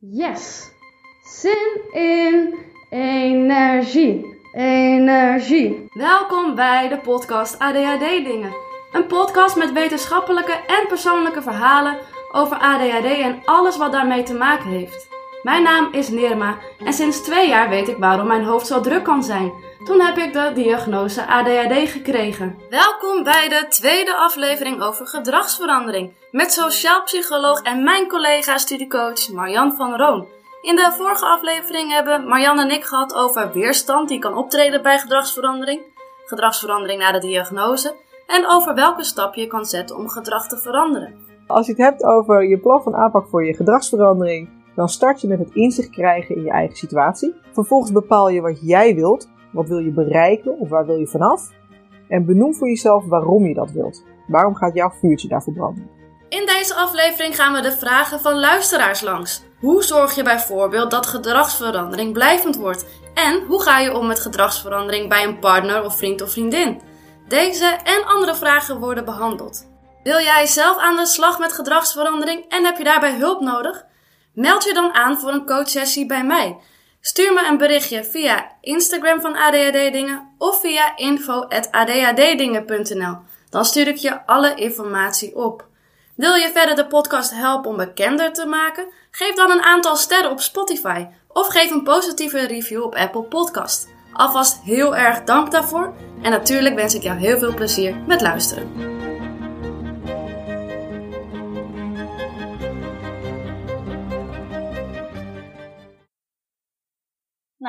Yes! Zin in energie. Energie. Welkom bij de podcast ADHD Dingen. Een podcast met wetenschappelijke en persoonlijke verhalen over ADHD en alles wat daarmee te maken heeft. Mijn naam is Nirma en sinds twee jaar weet ik waarom mijn hoofd zo druk kan zijn. Toen heb ik de diagnose ADHD gekregen. Welkom bij de tweede aflevering over gedragsverandering met sociaal psycholoog en mijn collega studiecoach Marjan van Roon. In de vorige aflevering hebben Marjan en ik gehad over weerstand die kan optreden bij gedragsverandering, gedragsverandering na de diagnose en over welke stap je kan zetten om gedrag te veranderen. Als je het hebt over je plan van aanpak voor je gedragsverandering, dan start je met het inzicht krijgen in je eigen situatie. Vervolgens bepaal je wat jij wilt, wat wil je bereiken of waar wil je vanaf. En benoem voor jezelf waarom je dat wilt. Waarom gaat jouw vuurtje daarvoor branden? In deze aflevering gaan we de vragen van luisteraars langs. Hoe zorg je bijvoorbeeld dat gedragsverandering blijvend wordt? En hoe ga je om met gedragsverandering bij een partner of vriend of vriendin? Deze en andere vragen worden behandeld. Wil jij zelf aan de slag met gedragsverandering en heb je daarbij hulp nodig? Meld je dan aan voor een coachsessie bij mij. Stuur me een berichtje via Instagram van ADHD Dingen of via info.adhddingen.nl. Dan stuur ik je alle informatie op. Wil je verder de podcast helpen om bekender te maken? Geef dan een aantal sterren op Spotify of geef een positieve review op Apple Podcast. Alvast heel erg dank daarvoor en natuurlijk wens ik jou heel veel plezier met luisteren.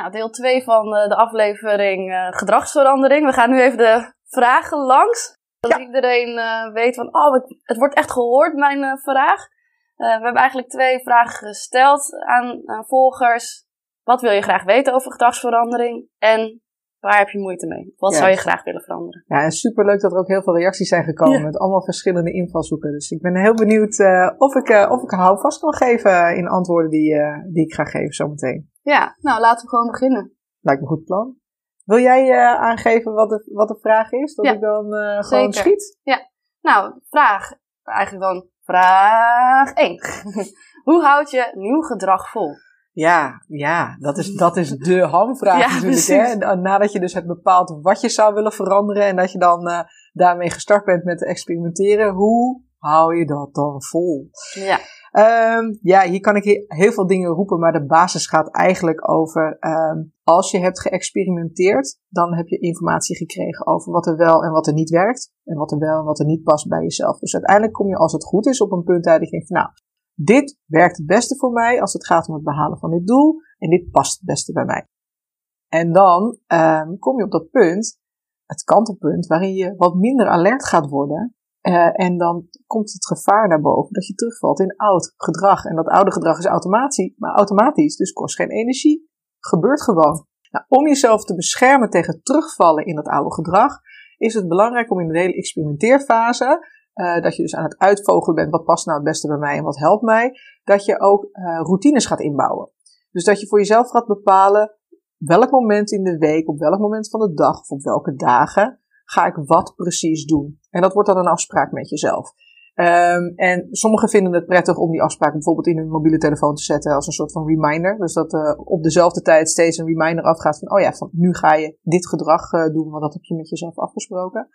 Nou, deel 2 van eh, de aflevering uh, gedragsverandering. We gaan nu even de vragen langs. Dat iedereen uh, weet van, oh, het, wordt echt gehoord, mijn vraag. we hebben eigenlijk twee vragen gesteld aan, aan volgers. Wat wil je graag weten over gedragsverandering? En waar heb je moeite mee? Wat zou je graag willen veranderen? Ja, en superleuk dat er ook heel veel reacties zijn gekomen met allemaal verschillende invalshoeken. Dus ik ben heel benieuwd of, ik, of ik houvast kan geven in antwoorden die, die ik ga geven zometeen. Ja, nou laten we gewoon beginnen. Lijkt me een goed plan. Wil jij aangeven wat de, wat de vraag is? Dat ik dan gewoon schiet? Ja, nou, vraag. Eigenlijk dan vraag 1. Hoe houd je nieuw gedrag vol? Ja, ja, dat is, dat is de hamvraag natuurlijk. Hè? Nadat je dus hebt bepaald wat je zou willen veranderen en dat je dan uh, daarmee gestart bent met te experimenteren, hoe hou je dat dan vol? Ja. Um, ja, hier kan ik heel veel dingen roepen, maar de basis gaat eigenlijk over um, als je hebt geëxperimenteerd, dan heb je informatie gekregen over wat er wel en wat er niet werkt. En wat er wel en wat er niet past bij jezelf. Dus uiteindelijk kom je, als het goed is, op een punt uit dat je denkt, nou, dit werkt het beste voor mij als het gaat om het behalen van dit doel en dit past het beste bij mij. En dan um, kom je op dat punt, het kantelpunt, waarin je wat minder alert gaat worden. Uh, en dan komt het gevaar naar boven dat je terugvalt in oud gedrag. En dat oude gedrag is automatisch, maar automatisch, dus kost geen energie. Gebeurt gewoon. Nou, om jezelf te beschermen tegen terugvallen in dat oude gedrag, is het belangrijk om in de hele experimenteerfase uh, dat je dus aan het uitvogelen bent, wat past nou het beste bij mij en wat helpt mij, dat je ook uh, routines gaat inbouwen. Dus dat je voor jezelf gaat bepalen welk moment in de week, op welk moment van de dag of op welke dagen ga ik wat precies doen. En dat wordt dan een afspraak met jezelf. Um, en sommigen vinden het prettig om die afspraak bijvoorbeeld in hun mobiele telefoon te zetten als een soort van reminder. Dus dat uh, op dezelfde tijd steeds een reminder afgaat van, oh ja, van nu ga je dit gedrag uh, doen, want dat heb je met jezelf afgesproken.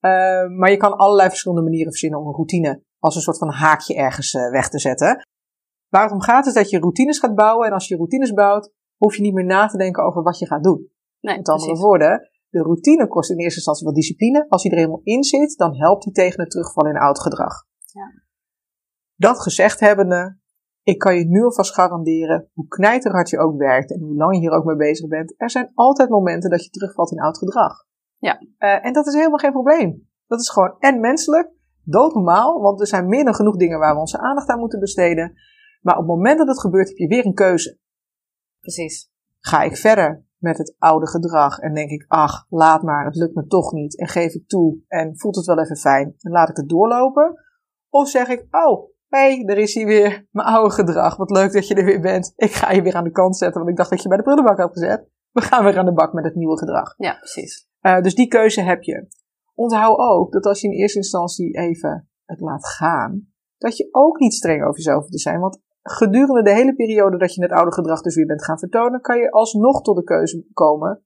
Uh, maar je kan allerlei verschillende manieren verzinnen om een routine als een soort van haakje ergens uh, weg te zetten. Waar het om gaat is dat je routines gaat bouwen. En als je routines bouwt, hoef je niet meer na te denken over wat je gaat doen. Nee, Met andere woorden, de routine kost in eerste instantie wat discipline. Als die er helemaal in zit, dan helpt die tegen het terugvallen in oud gedrag. Ja. Dat gezegd hebbende, ik kan je nu alvast garanderen, hoe knijterhard je ook werkt en hoe lang je hier ook mee bezig bent, er zijn altijd momenten dat je terugvalt in oud gedrag. Ja. Uh, en dat is helemaal geen probleem. Dat is gewoon en menselijk, doodnormaal, want er zijn meer dan genoeg dingen waar we onze aandacht aan moeten besteden. Maar op het moment dat het gebeurt, heb je weer een keuze. Precies. Ga ik verder met het oude gedrag en denk ik, ach, laat maar, het lukt me toch niet. En geef ik toe en voelt het wel even fijn en laat ik het doorlopen. Of zeg ik, oh, hé, hey, er is hier weer mijn oude gedrag. Wat leuk dat je er weer bent. Ik ga je weer aan de kant zetten, want ik dacht dat je bij de prullenbak had gezet. We gaan weer aan de bak met het nieuwe gedrag. Ja, precies. Uh, dus die keuze heb je. Onthoud ook dat als je in eerste instantie even het laat gaan, dat je ook niet streng over jezelf hoeft te zijn. Want gedurende de hele periode dat je het oude gedrag dus weer bent gaan vertonen, kan je alsnog tot de keuze komen.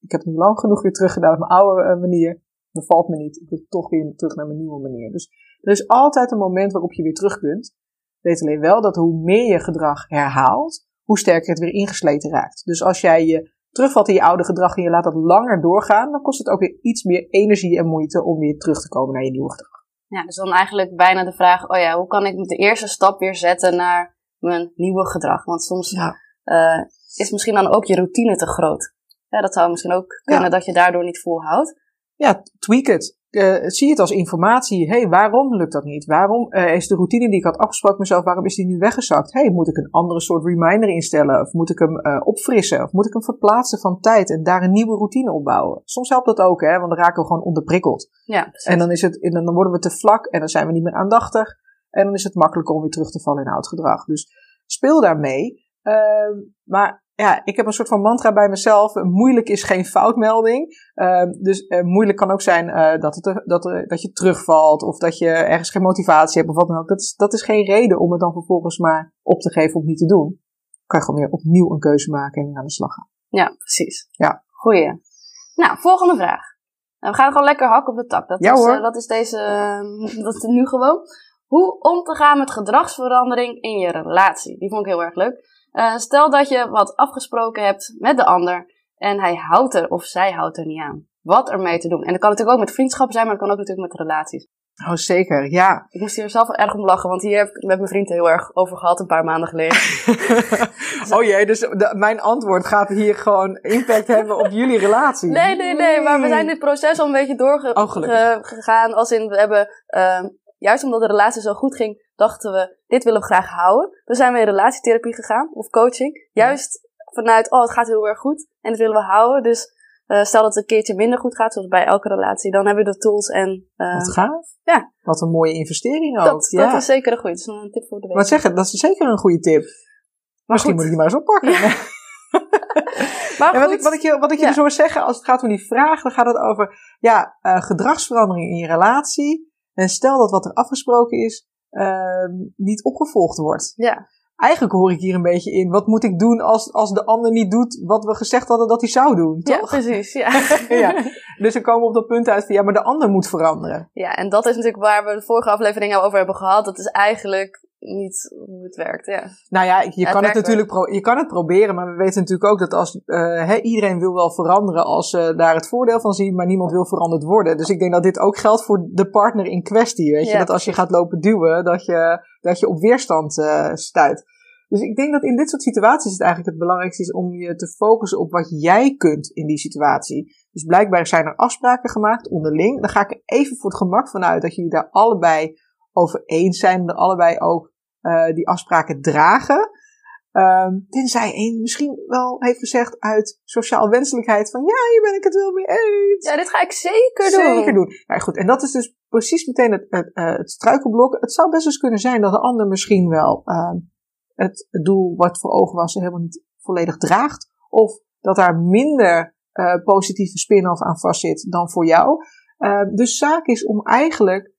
Ik heb nu lang genoeg weer teruggedaan op mijn oude uh, manier. Bevalt me niet. Ik wil toch weer terug naar mijn nieuwe manier. Dus er is altijd een moment waarop je weer terug kunt. Weet alleen wel dat hoe meer je gedrag herhaalt, hoe sterker het weer ingesleten raakt. Dus als jij je terugvalt in je oude gedrag en je laat dat langer doorgaan, dan kost het ook weer iets meer energie en moeite om weer terug te komen naar je nieuwe gedrag. Ja, dus dan eigenlijk bijna de vraag, oh ja, hoe kan ik de eerste stap weer zetten naar mijn nieuwe gedrag? Want soms ja. uh, is misschien dan ook je routine te groot. Ja, dat zou misschien ook kunnen dat je daardoor niet volhoudt. Ja, tweak het uh, zie het als informatie. hey, waarom lukt dat niet? Waarom uh, is de routine die ik had afgesproken mezelf, waarom is die nu weggezakt? hey, moet ik een andere soort reminder instellen? Of moet ik hem uh, opfrissen? Of moet ik hem verplaatsen van tijd en daar een nieuwe routine opbouwen? Soms helpt dat ook, hè, want dan raken we gewoon onderprikkeld. Ja, en dan, is het, en dan worden we te vlak en dan zijn we niet meer aandachtig. En dan is het makkelijker om weer terug te vallen in oud gedrag. Dus speel daarmee. Ehm, maar ja, ik heb een soort van mantra bij mezelf. Moeilijk is geen foutmelding. Uh, dus uh, moeilijk kan ook zijn uh, dat, het, dat, er, dat je terugvalt of dat je ergens geen motivatie hebt of wat dan ook. Dat is, dat is geen reden om het dan vervolgens maar op te geven of niet te doen. Dan kan je gewoon weer opnieuw een keuze maken en weer aan de slag gaan. Ja, precies. Ja. Goeie. Nou, volgende vraag. Nou, we gaan gewoon lekker hakken op de tak. Dat ja, is, hoor. dat is deze, dat is nu gewoon. Hoe om te gaan met gedragsverandering in je relatie. Die vond ik heel erg leuk. Uh, stel dat je wat afgesproken hebt met de ander en hij houdt er of zij houdt er niet aan. Wat ermee te doen. En dat kan natuurlijk ook met vriendschappen zijn, maar dat kan ook natuurlijk met relaties. Oh, zeker, ja. Ik moest hier zelf wel erg om lachen, want hier heb ik met mijn vriend heel erg over gehad een paar maanden geleden. oh jee, dus de, mijn antwoord gaat hier gewoon impact hebben op jullie relatie. Nee, nee, nee, maar we zijn dit proces al een beetje doorgegaan. Oh, als in, we hebben, uh, juist omdat de relatie zo goed ging, dachten we, dit willen we graag houden. Dan zijn we in relatietherapie gegaan, of coaching. Juist vanuit, oh, het gaat heel erg goed en dat willen we houden. Dus uh, stel dat het een keertje minder goed gaat, zoals bij elke relatie, dan hebben we de tools en... Uh, Wat gaaf. Ja. Wat een mooie investering ook. Dat, ja. dat is zeker een goede. Dat is een tip voor de week. Wat zeggen, dat is zeker een goede tip. Maar Misschien goed. moet ik die maar eens oppakken. Ja. maar wat, ik, wat ik je, wat ik je ja. hoor zeggen, als het gaat om die vraag, dan gaat het over ja, uh, gedragsverandering in je relatie. En stel dat wat er afgesproken is, uh, niet opgevolgd wordt. Ja. Eigenlijk hoor ik hier een beetje in, wat moet ik doen als, als de ander niet doet wat we gezegd hadden dat hij zou doen, toch? Ja, precies, ja. ja. Dus we komen op dat punt uit van, ja, maar de ander moet veranderen. Ja, en dat is natuurlijk waar we de vorige aflevering over hebben gehad. Dat is eigenlijk niet hoe het werkt, ja. Nou ja, je ja, kan het, het natuurlijk pro je kan het proberen, maar we weten natuurlijk ook dat als uh, he, iedereen wil wel veranderen als ze uh, daar het voordeel van zien, maar niemand wil veranderd worden. Dus ik denk dat dit ook geldt voor de partner in kwestie, weet je. Ja, dat als je gaat lopen duwen, dat je, dat je op weerstand uh, stuit. Dus ik denk dat in dit soort situaties het eigenlijk het belangrijkste is om je te focussen op wat jij kunt in die situatie. Dus blijkbaar zijn er afspraken gemaakt onderling. Dan ga ik er even voor het gemak vanuit dat jullie daar allebei over eens zijn en er allebei ook uh, die afspraken dragen. Um, tenzij één misschien wel heeft gezegd uit sociaal wenselijkheid van ja, hier ben ik het wel mee eens. Ja, dit ga ik zeker doen. Zeker doen. Ja, goed. En dat is dus precies meteen het, het, uh, het struikelblok. Het zou best eens kunnen zijn dat de ander misschien wel uh, het doel wat voor ogen was helemaal niet volledig draagt. Of dat daar minder uh, positieve spin-off aan vastzit dan voor jou. Uh, dus zaak is om eigenlijk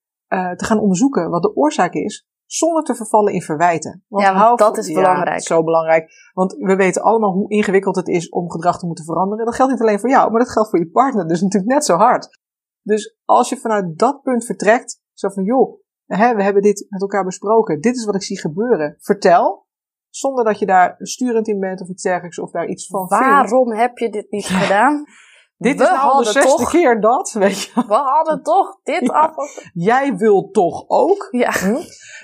te gaan onderzoeken wat de oorzaak is zonder te vervallen in verwijten. Want ja, want dat is ja, belangrijk. Zo belangrijk. Want we weten allemaal hoe ingewikkeld het is om gedrag te moeten veranderen. Dat geldt niet alleen voor jou, maar dat geldt voor je partner dus natuurlijk net zo hard. Dus als je vanuit dat punt vertrekt, zo van joh, hè, we hebben dit met elkaar besproken, dit is wat ik zie gebeuren, vertel. Zonder dat je daar sturend in bent of iets dergelijks of daar iets van Waarom vindt. heb je dit niet gedaan? Dit we is nou de zesde toch, keer dat, weet je. We hadden toch dit ja. af. Jij wil toch ook? Ja. Hm?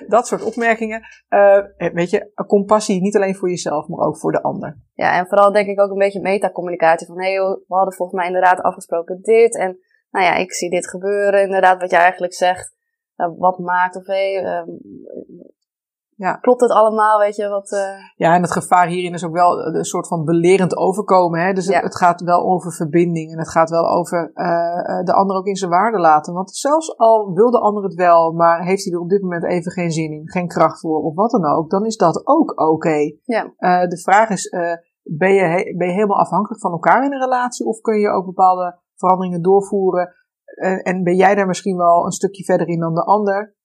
Dat soort opmerkingen. Uh, weet je, compassie niet alleen voor jezelf, maar ook voor de ander. Ja, en vooral denk ik ook een beetje metacommunicatie. Van, hé, hey, we hadden volgens mij inderdaad afgesproken dit. En nou ja, ik zie dit gebeuren. Inderdaad, wat jij eigenlijk zegt. Uh, wat maakt of hé, hey, uh, ja. Klopt het allemaal, weet je, wat... Uh... Ja, en het gevaar hierin is ook wel een soort van belerend overkomen. Hè? Dus ja. het, gaat wel over verbinding en het gaat wel over uh, de ander ook in zijn waarde laten. Want zelfs al wil de ander het wel, maar heeft hij er op dit moment even geen zin in, geen kracht voor of wat dan ook, dan is dat ook oké. Okay. Ja. Uh, de vraag is, ben, je ben je helemaal afhankelijk van elkaar in een relatie of kun je ook bepaalde veranderingen doorvoeren en ben jij daar misschien wel een stukje verder in dan de ander?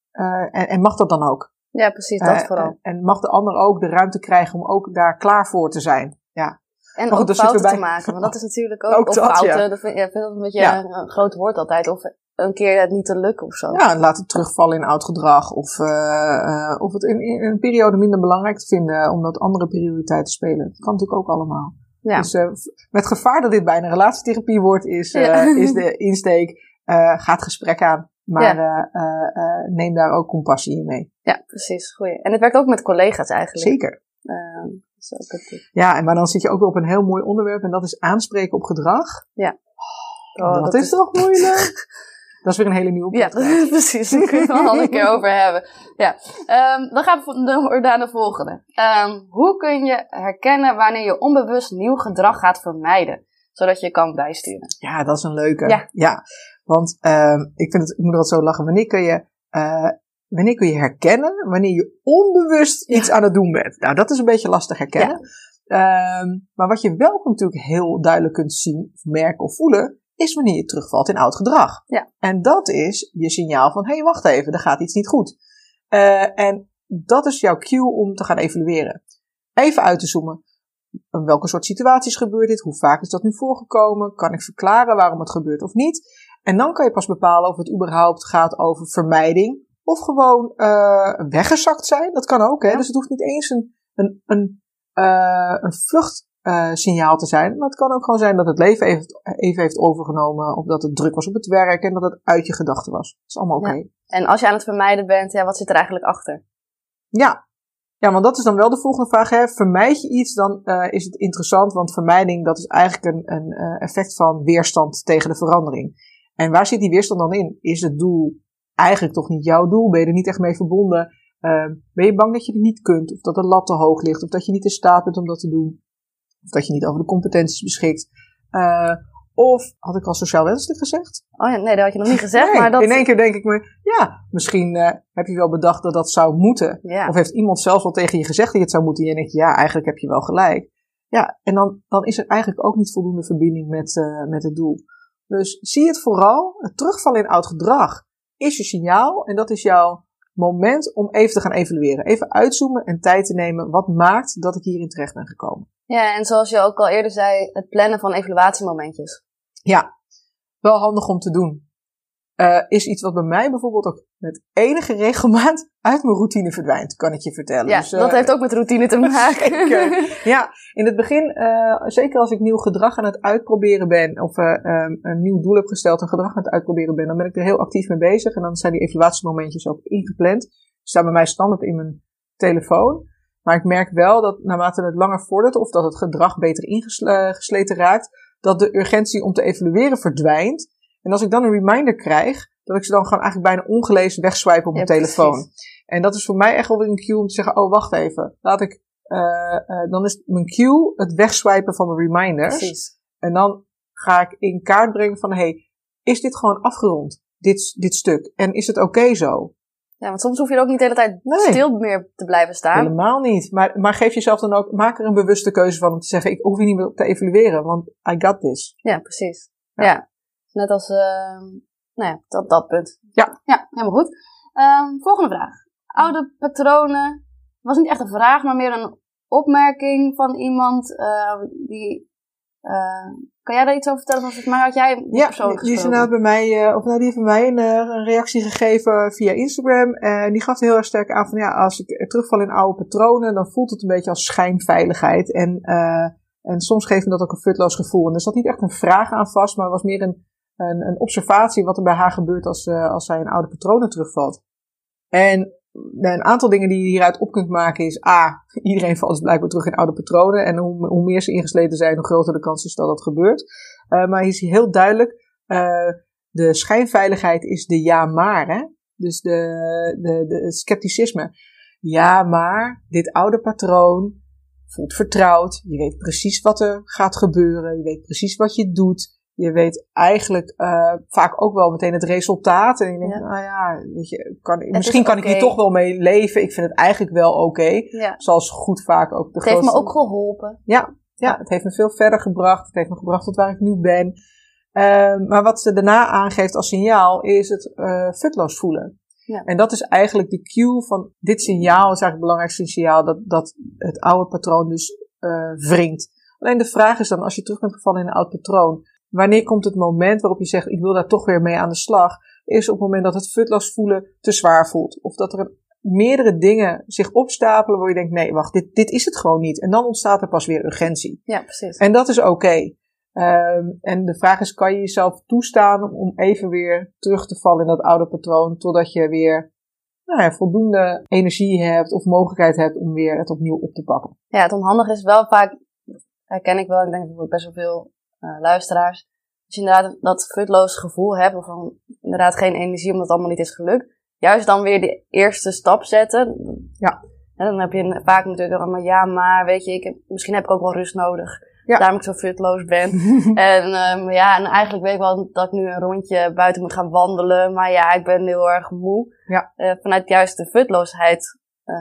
en, en mag dat dan ook? Ja, precies, dat Eh, vooral. En, mag de ander ook de ruimte krijgen om ook daar klaar voor te zijn. Ja, En ook zitten fouten we te bij. maken, want dat is natuurlijk ook... Ook of dat, fouten, ja. dat vind, ja, ik vind dat een beetje Ja. een groot woord altijd. Of een keer het niet te lukken of zo. ja laat het terugvallen in oud gedrag. Of, eh, eh, of het in, in een periode minder belangrijk te vinden omdat andere prioriteiten spelen. Dat kan natuurlijk ook allemaal. Ja. Dus met gevaar dat dit bijna relatietherapie wordt, is, Ja. is de insteek, ga het gesprek aan. Maar eh, eh, eh, neem daar ook compassie in mee. Ja, precies. Goeie. En het werkt ook met collega's eigenlijk. Zeker. Ehm, is ook. Ja, en maar dan zit je ook weer op een heel mooi onderwerp en dat is aanspreken op gedrag. Oh, dat, is toch moeilijk? dat is weer een hele nieuwe Ja, podcast. precies. Daar kunnen we het al een keer over hebben. Ja. Ehm, dan gaan we naar de volgende. Ehm, hoe kun je herkennen wanneer je onbewust nieuw gedrag gaat vermijden? Zodat je kan bijsturen. Ja, dat is een leuke. Ja. ja. Want ehm, ik, vind het, ik moet er wat zo lachen. Wanneer kun je, eh, wanneer kun je herkennen wanneer je onbewust iets aan het doen bent? Nou, dat is een beetje lastig herkennen. Ehm, maar wat je wel natuurlijk heel duidelijk kunt zien, of merken of voelen, is wanneer je terugvalt in oud gedrag. Ja. En dat is je signaal van, hé, hey, wacht even, er gaat iets niet goed. Eh, en dat is jouw cue om te gaan evalueren. Even uit te zoomen. In welke soort situaties gebeurt dit? Hoe vaak is dat nu voorgekomen? Kan ik verklaren waarom het gebeurt of niet? En dan kan je pas bepalen of het überhaupt gaat over vermijding of gewoon eh, weggezakt zijn. Dat kan ook, hè? Ja. Dus het hoeft niet eens een, een, een, eh, een vluchtsignaal te zijn. Maar het kan ook gewoon zijn dat het leven even, even heeft overgenomen. Of dat het druk was op het werk en dat het uit je gedachten was. Dat is allemaal oké. Ja. En als je aan het vermijden bent, ja, wat zit er eigenlijk achter? Ja. Ja, want dat is dan wel de volgende vraag. Hè. Vermijd je iets, dan eh, is het interessant. Want vermijding, dat is eigenlijk een, een eh, effect van weerstand tegen de verandering. En waar zit die weerstand dan in? Is het doel eigenlijk toch niet jouw doel? Ben je er niet echt mee verbonden? Eh, ben je bang dat je het niet kunt? Of dat de lat te hoog ligt? Of dat je niet in staat bent om dat te doen? Of dat je niet over de competenties beschikt? Eh, of, had ik al sociaal wenselijk gezegd? Oh ja, nee, dat had je nog niet gezegd. Nee, maar dat... In één keer denk ik me, ja, misschien eh, heb je wel bedacht dat dat zou moeten. Ja. Of heeft iemand zelfs wel tegen je gezegd dat je het zou moeten? En je denkt, ja, eigenlijk heb je wel gelijk. Ja, en dan, dan is er eigenlijk ook niet voldoende verbinding met, eh, met het doel. Dus zie het vooral, het terugvallen in oud gedrag is je signaal. En dat is jouw moment om even te gaan evalueren. Even uitzoomen en tijd te nemen. Wat maakt dat ik hierin terecht ben gekomen? ja, en zoals je ook al eerder zei, het plannen van evaluatiemomentjes. Ja, wel handig om te doen. Eh, is iets wat bij mij bijvoorbeeld ook met enige regelmaat uit mijn routine verdwijnt, kan ik je vertellen. Ja, Dus, eh, dat heeft ook met routine te maken. Zeker. Ja, in het begin, eh, zeker als ik nieuw gedrag aan het uitproberen ben, of eh, ehm, een nieuw doel heb gesteld en gedrag aan het uitproberen ben, dan ben ik er heel actief mee bezig. En dan zijn die evaluatiemomentjes ook ingepland. Die staan bij mij standaard in mijn telefoon. Maar ik merk wel dat naarmate het langer vordert, of dat het gedrag beter ingesleten raakt, dat de urgentie om te evalueren verdwijnt. En als ik dan een reminder krijg, dat ik ze dan gewoon eigenlijk bijna ongelezen wegswipe op mijn Ja, telefoon. precies. En dat is voor mij echt wel een cue om te zeggen, oh wacht even, laat ik, eh, eh, dan is mijn cue het wegswipen van mijn reminders. Precies. En dan ga ik in kaart brengen van, hey, is dit gewoon afgerond, dit, dit stuk? En is het oké zo? Ja, want soms hoef je er ook niet de hele tijd Nee. stil meer te blijven staan. Helemaal niet. Maar, maar geef jezelf dan ook, maak er een bewuste keuze van om te zeggen, ik hoef hier niet meer op te evalueren, want I got this. Ja, precies. Ja. Ja. Net als, ehm, nou ja, dat, dat punt. Ja. Ja, helemaal goed. Ehm, volgende vraag. Oude patronen. Was niet echt een vraag, maar meer een opmerking van iemand eh, die... eh, kan jij daar iets over vertellen? Volgens mij had jij Ja, persoonlijk die is gesproken. inderdaad bij mij, eh, of nou, die heeft bij mij een, eh, een reactie gegeven via Instagram. En die gaf heel erg sterk aan van ja, als ik terugval in oude patronen, dan voelt het een beetje als schijnveiligheid. En, eh, en soms geeft me dat ook een futloos gevoel. En er zat niet echt een vraag aan vast, maar was meer een, een, een observatie wat er bij haar gebeurt als, eh, als zij in oude patronen terugvalt. En een aantal dingen die je hieruit op kunt maken is A, iedereen valt dus blijkbaar terug in oude patronen. En hoe, hoe meer ze ingesleten zijn, hoe groter de kans is dat dat gebeurt. Uh, maar hier is heel duidelijk, de schijnveiligheid is de ja maar. Hè? Dus de, de, de scepticisme. Ja maar, dit oude patroon voelt vertrouwd. Je weet precies wat er gaat gebeuren. Je weet precies wat je doet. Je weet eigenlijk uh, vaak ook wel meteen het resultaat. En je denkt, Ja. nou ja, weet je, kan, is misschien kan ik hier toch wel mee leven. Ik vind het eigenlijk wel oké. Ja. Zoals goed vaak ook de Het heeft me ook geholpen. ja, ja, het heeft me veel verder gebracht. Het heeft me gebracht tot waar ik nu ben. Ehm, maar wat ze daarna aangeeft als signaal is het eh futloos voelen. Ja. En dat is eigenlijk de cue van dit signaal, is eigenlijk het belangrijkste signaal dat, dat het oude patroon dus uh, wringt. Alleen de vraag is dan, als je terug bent gevallen in een oud patroon, wanneer komt het moment waarop je zegt, ik wil daar toch weer mee aan de slag? Is op het moment dat het futloos voelen te zwaar voelt. Of dat er meerdere dingen zich opstapelen waar je denkt, nee, wacht, dit, dit is het gewoon niet. En dan ontstaat er pas weer urgentie. Ja, precies. En dat is oké. Um, en de vraag is, kan je jezelf toestaan om even weer terug te vallen in dat oude patroon, totdat je weer nou ja, voldoende energie hebt of mogelijkheid hebt om weer het opnieuw op te pakken. Ja, het onhandige is wel vaak, herken ik wel, ik denk dat best wel veel uh, luisteraars, als je inderdaad dat futloos gevoel hebt, of van inderdaad geen energie omdat het allemaal niet is gelukt, juist dan weer de eerste stap zetten. Ja. En dan heb je vaak natuurlijk allemaal, ja, maar weet je, ik heb, misschien heb ik ook wel rust nodig. Ja. Daarom ik zo futloos ben. en um, ja, en eigenlijk weet ik wel dat ik nu een rondje buiten moet gaan wandelen. Maar ja, ik ben heel erg moe. Ja. Uh, vanuit juist de futloosheid uh,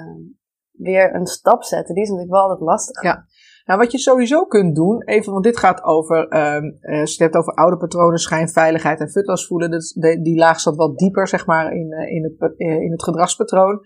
weer een stap zetten, die is natuurlijk wel altijd lastig. Ja. Nou, wat je sowieso kunt doen, even, want dit gaat over, uh, als over oude patronen, schijnveiligheid en futloos voelen, dus die laag zat wat dieper, zeg maar, in, in, het, in het gedragspatroon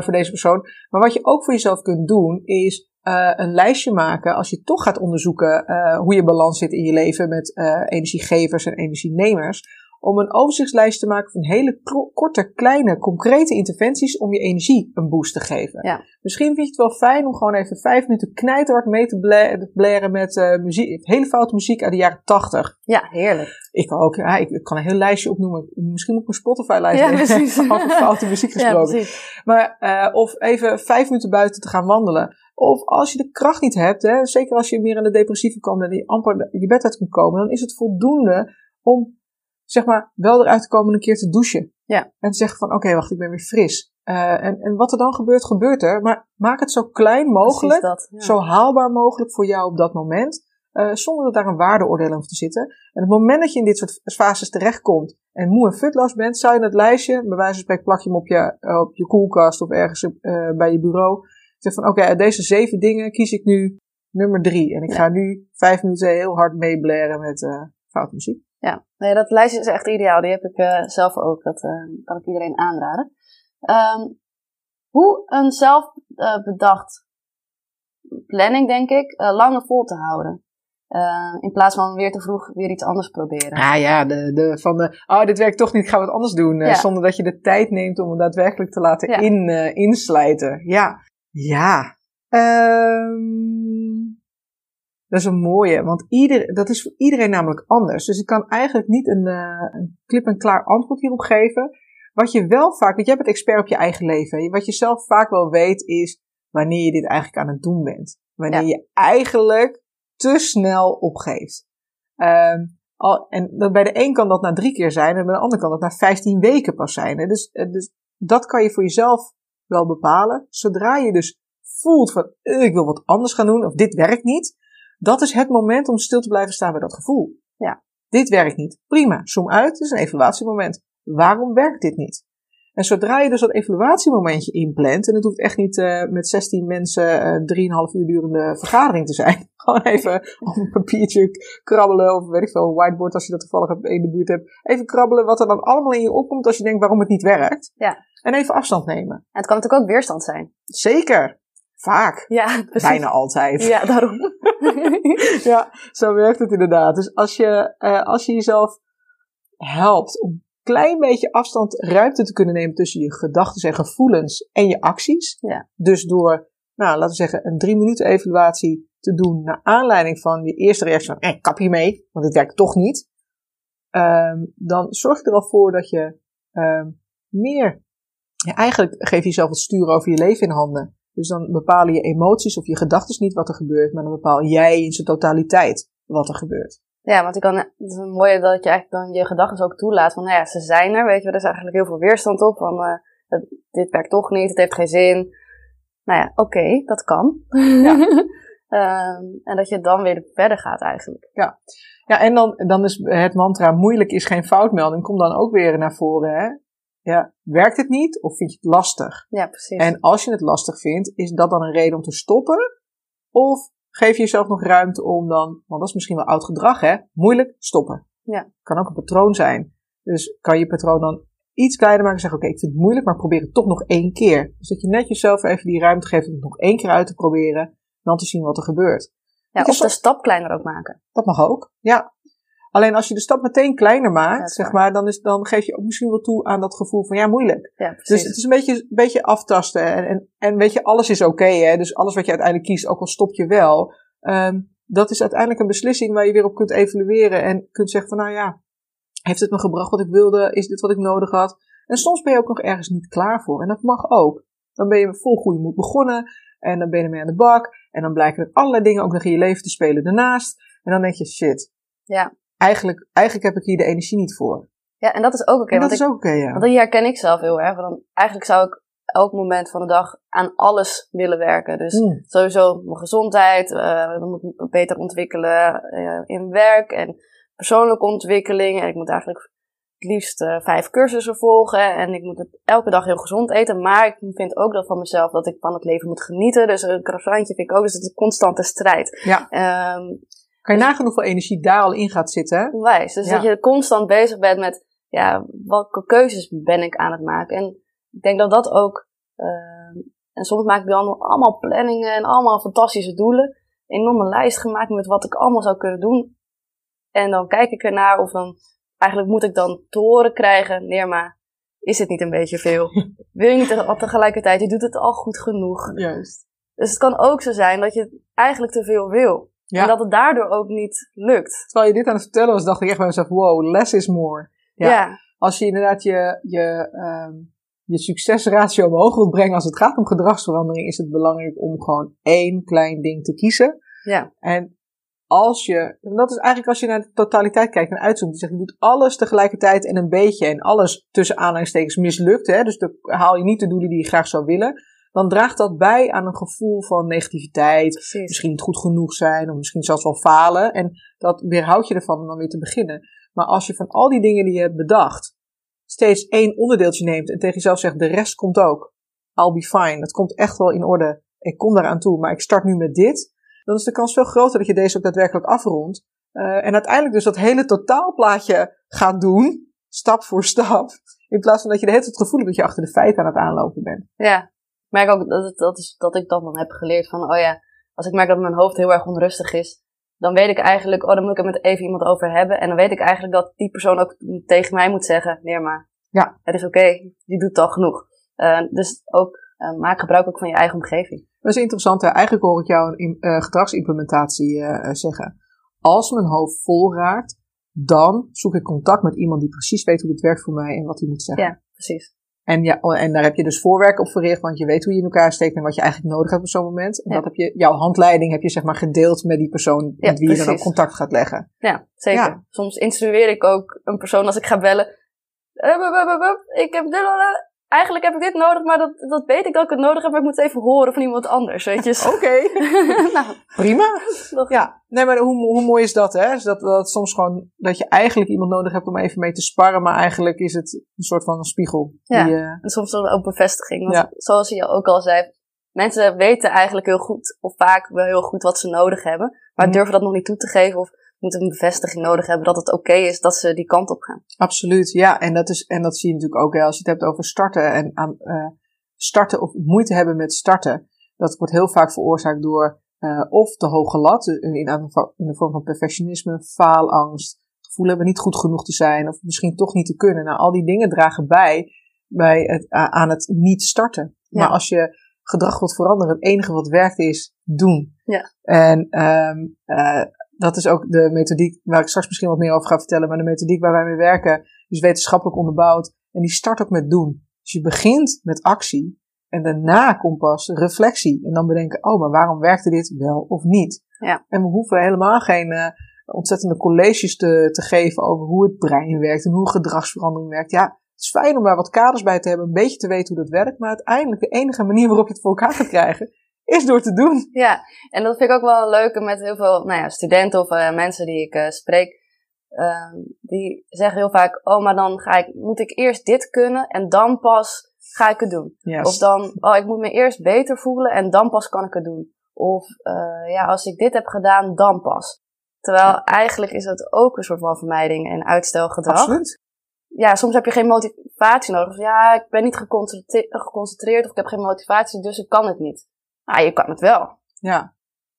voor deze persoon. Maar wat je ook voor jezelf kunt doen, is een lijstje maken als je toch gaat onderzoeken hoe je balans zit in je leven met energiegevers en energienemers. Om een overzichtslijst te maken van hele korte, kleine, concrete interventies om je energie een boost te geven. Ja. Misschien vind je het wel fijn om gewoon even vijf minuten knijterhard mee te blaren met muziek, hele foute muziek uit de jaren tachtig. Ja, heerlijk. Ik ook. Ja, ik, ik, kan een heel lijstje opnoemen. Misschien moet ik een Spotify-lijst ja, precies. over foute muziek gesproken. Ja, maar, of even vijf minuten buiten te gaan wandelen. Of als je de kracht niet hebt, hè, zeker als je meer in de depressieve komt en die amper je bed uit kunt komen, dan is het voldoende om zeg maar wel eruit te komen en een keer te douchen. Ja. En te zeggen van oké, wacht, ik ben weer fris. Uh, en, en wat er dan gebeurt, gebeurt er. Maar maak het zo klein mogelijk, dat, ja. zo haalbaar mogelijk voor jou op dat moment. Uh, zonder dat daar een waardeoordeel over te zitten. En op het moment dat je in dit soort fases terechtkomt en moe en futloos bent, zou je het lijstje, bij wijze van spreken plak je hem op je, op je koelkast of ergens bij je bureau. Zeg van, oké, okay, uit deze zeven dingen kies ik nu nummer drie. En ik Ja. ga nu vijf minuten heel hard meeblaren met foute muziek. Ja, nee, dat lijstje is echt ideaal. Die heb ik uh, zelf ook. Dat uh, kan ik iedereen aanraden. Um, hoe een zelf uh, bedacht planning, denk ik, langer vol te houden. in plaats van weer te vroeg weer iets anders proberen. Ah ja, de, de, van de, oh dit werkt toch niet, ik ga wat anders doen. Ja. Zonder dat je de tijd neemt om het daadwerkelijk te laten Ja. in, inslijten. Ja, ja. Um, dat is een mooie, want ieder, dat is voor iedereen namelijk anders. Dus ik kan eigenlijk niet een, uh, een klip-en-klaar antwoord hierop geven. Wat je wel vaak, want jij bent expert op je eigen leven. Wat je zelf vaak wel weet is wanneer je dit eigenlijk aan het doen bent. Wanneer Ja. je eigenlijk te snel opgeeft. Um, al, en dat bij de een kan dat na drie keer zijn en bij de ander kan dat na 15 weken pas zijn. Hè. Dus, dus dat kan je voor jezelf wel bepalen. Zodra je dus voelt van uh, ik wil wat anders gaan doen of dit werkt niet, dat is het moment om stil te blijven staan bij dat gevoel. Ja. Dit werkt niet. Prima. Zoom uit. Het is een evaluatiemoment. Waarom werkt dit niet? En zodra je dus dat evaluatiemomentje inplant, en het hoeft echt niet uh, met 16 mensen uh, 3,5 uur durende vergadering te zijn. Gewoon even op een papiertje krabbelen, of weet ik veel, een whiteboard als je dat toevallig in de buurt hebt. Even krabbelen wat er dan allemaal in je opkomt als je denkt waarom het niet werkt. Ja. En even afstand nemen. En het kan natuurlijk ook weerstand zijn. Zeker. Vaak. Ja, precies. Bijna altijd. Ja, daarom. ja, zo werkt het inderdaad. Dus als je, uh, als je jezelf helpt om een klein beetje afstand, ruimte te kunnen nemen tussen je gedachten en gevoelens en je acties. Ja. Dus door, nou, laten we zeggen, een drie minuten evaluatie te doen naar aanleiding van je eerste reactie van, eh, kap je mee, want dit werkt toch niet. Um, dan zorg je er al voor dat je um, meer, ja, eigenlijk geef je jezelf het sturen over je leven in handen. Dus dan bepalen je emoties of je gedachten niet wat er gebeurt, maar dan bepaal jij in zijn totaliteit wat er gebeurt. Ja, want ik kan, het is een mooie dat je eigenlijk dan je gedachten ook toelaat van, nou ja, ze zijn er, weet je, er is eigenlijk heel veel weerstand op van, uh, het, dit werkt toch niet, het heeft geen zin. Nou ja, oké, okay, dat kan. Ja. um, en dat je dan weer verder gaat eigenlijk. Ja, ja en dan, dan is het mantra moeilijk is geen foutmelding, komt dan ook weer naar voren, hè. Ja, werkt het niet of vind je het lastig? Ja, precies. En als je het lastig vindt, is dat dan een reden om te stoppen? Of geef je jezelf nog ruimte om dan, want dat is misschien wel oud gedrag hè, moeilijk stoppen. Ja. Kan ook een patroon zijn. Dus kan je patroon dan iets kleiner maken en zeggen, oké, ik vind het moeilijk, maar probeer het toch nog één keer. Dus dat je net jezelf even die ruimte geeft om het nog één keer uit te proberen, dan te zien wat er gebeurt. Ja, of de stap kleiner ook maken. Dat mag ook, ja. Alleen als je de stap meteen kleiner maakt, zeg maar, dan, is, dan geef je ook misschien wel toe aan dat gevoel van, ja, moeilijk. Ja. Dus het is een beetje, een beetje aftasten. En, en, en weet je, alles is oké, hè. Dus alles wat je uiteindelijk kiest, ook al stop je wel, ehm, dat is uiteindelijk een beslissing waar je weer op kunt evalueren en kunt zeggen van, nou ja, heeft het me gebracht wat ik wilde? Is dit wat ik nodig had? En soms ben je ook nog ergens niet klaar voor. En dat mag ook. Dan ben je vol goede moed begonnen. En dan ben je ermee aan de bak. En dan blijken er allerlei dingen ook nog in je leven te spelen daarnaast. En dan denk je, shit. Ja. Eigenlijk, eigenlijk heb ik hier de energie niet voor. Ja, en dat is ook oké. dat ik, is ook oké, ja. Want die herken ik zelf heel erg. Want eigenlijk zou ik elk moment van de dag aan alles willen werken. Dus Mm. sowieso mijn gezondheid, eh dan moet ik me beter ontwikkelen eh, in werk en persoonlijke ontwikkeling. En ik moet eigenlijk het liefst eh, vijf cursussen volgen. En ik moet het elke dag heel gezond eten. Maar ik vind ook dat van mezelf dat ik van het leven moet genieten. Dus een croissantje vind ik ook. Dus het is een constante strijd. Ja. Ehm, Kan je nagaan hoeveel energie daar al in gaat zitten? hè? Onwijs. Dus Ja. dat je constant bezig bent met, ja, welke keuzes ben ik aan het maken? En ik denk dat dat ook, ehm, en soms maak ik dan allemaal planningen en allemaal fantastische doelen. Een enorme lijst gemaakt met wat ik allemaal zou kunnen doen. En dan kijk ik ernaar of dan, eigenlijk moet ik dan te horen krijgen, nee maar, is het niet een beetje veel? Wil je niet te- tegelijkertijd, je doet het al goed genoeg. Juist. Dus het kan ook zo zijn dat je eigenlijk te veel wil. Ja. En dat het daardoor ook niet lukt. Terwijl je dit aan het vertellen was, dacht ik echt bij mezelf, wow, less is more. Ja. ja. Als je inderdaad je, je, ehm, je succesratio omhoog wilt brengen als het gaat om gedragsverandering, is het belangrijk om gewoon één klein ding te kiezen. Ja. En als je, en dat is eigenlijk als je naar de totaliteit kijkt en uitzoekt, die zegt je doet alles tegelijkertijd en een beetje en alles tussen aanhalingstekens mislukt, hè, dus dan haal je niet de doelen die je graag zou willen, dan draagt dat bij aan een gevoel van negativiteit, Precies. misschien niet goed genoeg zijn, of misschien zelfs wel falen. En dat weerhoudt je ervan om dan weer te beginnen. Maar als je van al die dingen die je hebt bedacht, steeds één onderdeeltje neemt en tegen jezelf zegt, de rest komt ook. I'll be fine. Het komt echt wel in orde. Ik kom daaraan toe, maar ik start nu met dit. Dan is de kans veel groter dat je deze ook daadwerkelijk afrondt. Eh, en uiteindelijk dus dat hele totaalplaatje gaat doen, stap voor stap. In plaats van dat je de hele tijd het gevoel hebt dat je achter de feiten aan het aanlopen bent. Ja. Ik merk ook dat, het, dat, is, dat ik dat dan heb geleerd van, oh ja, als ik merk dat mijn hoofd heel erg onrustig is, dan weet ik eigenlijk, oh, dan moet ik er met even iemand over hebben. En dan weet ik eigenlijk dat die persoon ook tegen mij moet zeggen, nee maar, Ja. het is oké, je doet al genoeg. Eh, dus ook, eh, maak gebruik ook van je eigen omgeving. Dat is interessant. hè. Eigenlijk hoor ik jou een eh, gedragsimplementatie zeggen. Als mijn hoofd vol raakt, dan zoek ik contact met iemand die precies weet hoe dit werkt voor mij en wat hij moet zeggen. Ja, precies. En, ja, oh, en daar heb je dus voorwerk op verricht, want je weet hoe je in elkaar steekt en wat je eigenlijk nodig hebt op zo'n moment. En Ja. dat heb je, jouw handleiding heb je zeg maar gedeeld met die persoon Ja, met wie je dan ook contact gaat leggen. Ja, zeker. Ja. Soms instrueer ik ook een persoon als ik ga bellen. Ik heb dit, eh, eigenlijk heb ik dit nodig, maar dat, dat weet ik dat ik het nodig heb, maar ik moet het even horen van iemand anders, weet je. Oké, nou, prima. Ja, nee, maar hoe, hoe mooi is dat, hè? Dat, dat soms gewoon, dat je eigenlijk iemand nodig hebt om even mee te sparren, maar eigenlijk is het een soort van een spiegel. Ja. Die, eh, En soms ook bevestiging. Want Ja. zoals je ook al zei, mensen weten eigenlijk heel goed, of vaak wel heel goed wat ze nodig hebben, maar Mhm. durven dat nog niet toe te geven of moeten een bevestiging nodig hebben dat het oké is dat ze die kant op gaan. Absoluut, ja. En dat, is, en dat zie je natuurlijk ook hè, als je het hebt over starten en aan, eh, starten of moeite hebben met starten. Dat wordt heel vaak veroorzaakt door eh, of de hoge lat, dus in, in, de vorm van perfectionisme, faalangst, het gevoel hebben niet goed genoeg te zijn of misschien toch niet te kunnen. Nou, al die dingen dragen bij, bij het, aan het niet starten. Ja. Maar als je gedrag wilt veranderen, het enige wat werkt is doen. Ja. En ehm, eh, dat is ook de methodiek waar ik straks misschien wat meer over ga vertellen. Maar de methodiek waar wij mee werken is wetenschappelijk onderbouwd. En die start ook met doen. Dus je begint met actie. En daarna komt pas reflectie. En dan bedenken, oh, maar waarom werkte dit wel of niet? Ja. En we hoeven helemaal geen eh, ontzettende colleges te, te geven over hoe het brein werkt en hoe gedragsverandering werkt. Ja, het is fijn om daar wat kaders bij te hebben, een beetje te weten hoe dat werkt. Maar uiteindelijk de enige manier waarop je het voor elkaar gaat krijgen, is door te doen. Ja, en dat vind ik ook wel een leuke met heel veel nou ja, studenten of eh, mensen die ik eh, spreek. Ehm, die zeggen heel vaak, oh, maar dan ga ik, moet ik eerst dit kunnen en dan pas ga ik het doen. Yes. Of dan, oh, ik moet me eerst beter voelen en dan pas kan ik het doen. Of eh, ja, als ik dit heb gedaan, dan pas. Terwijl eigenlijk is het ook een soort van vermijding en uitstelgedrag. Absoluut. ja, soms heb je geen motivatie nodig. Ja, ik ben niet geconcentreerd of ik heb geen motivatie, dus ik kan het niet. Nou, je kan het wel. Ja.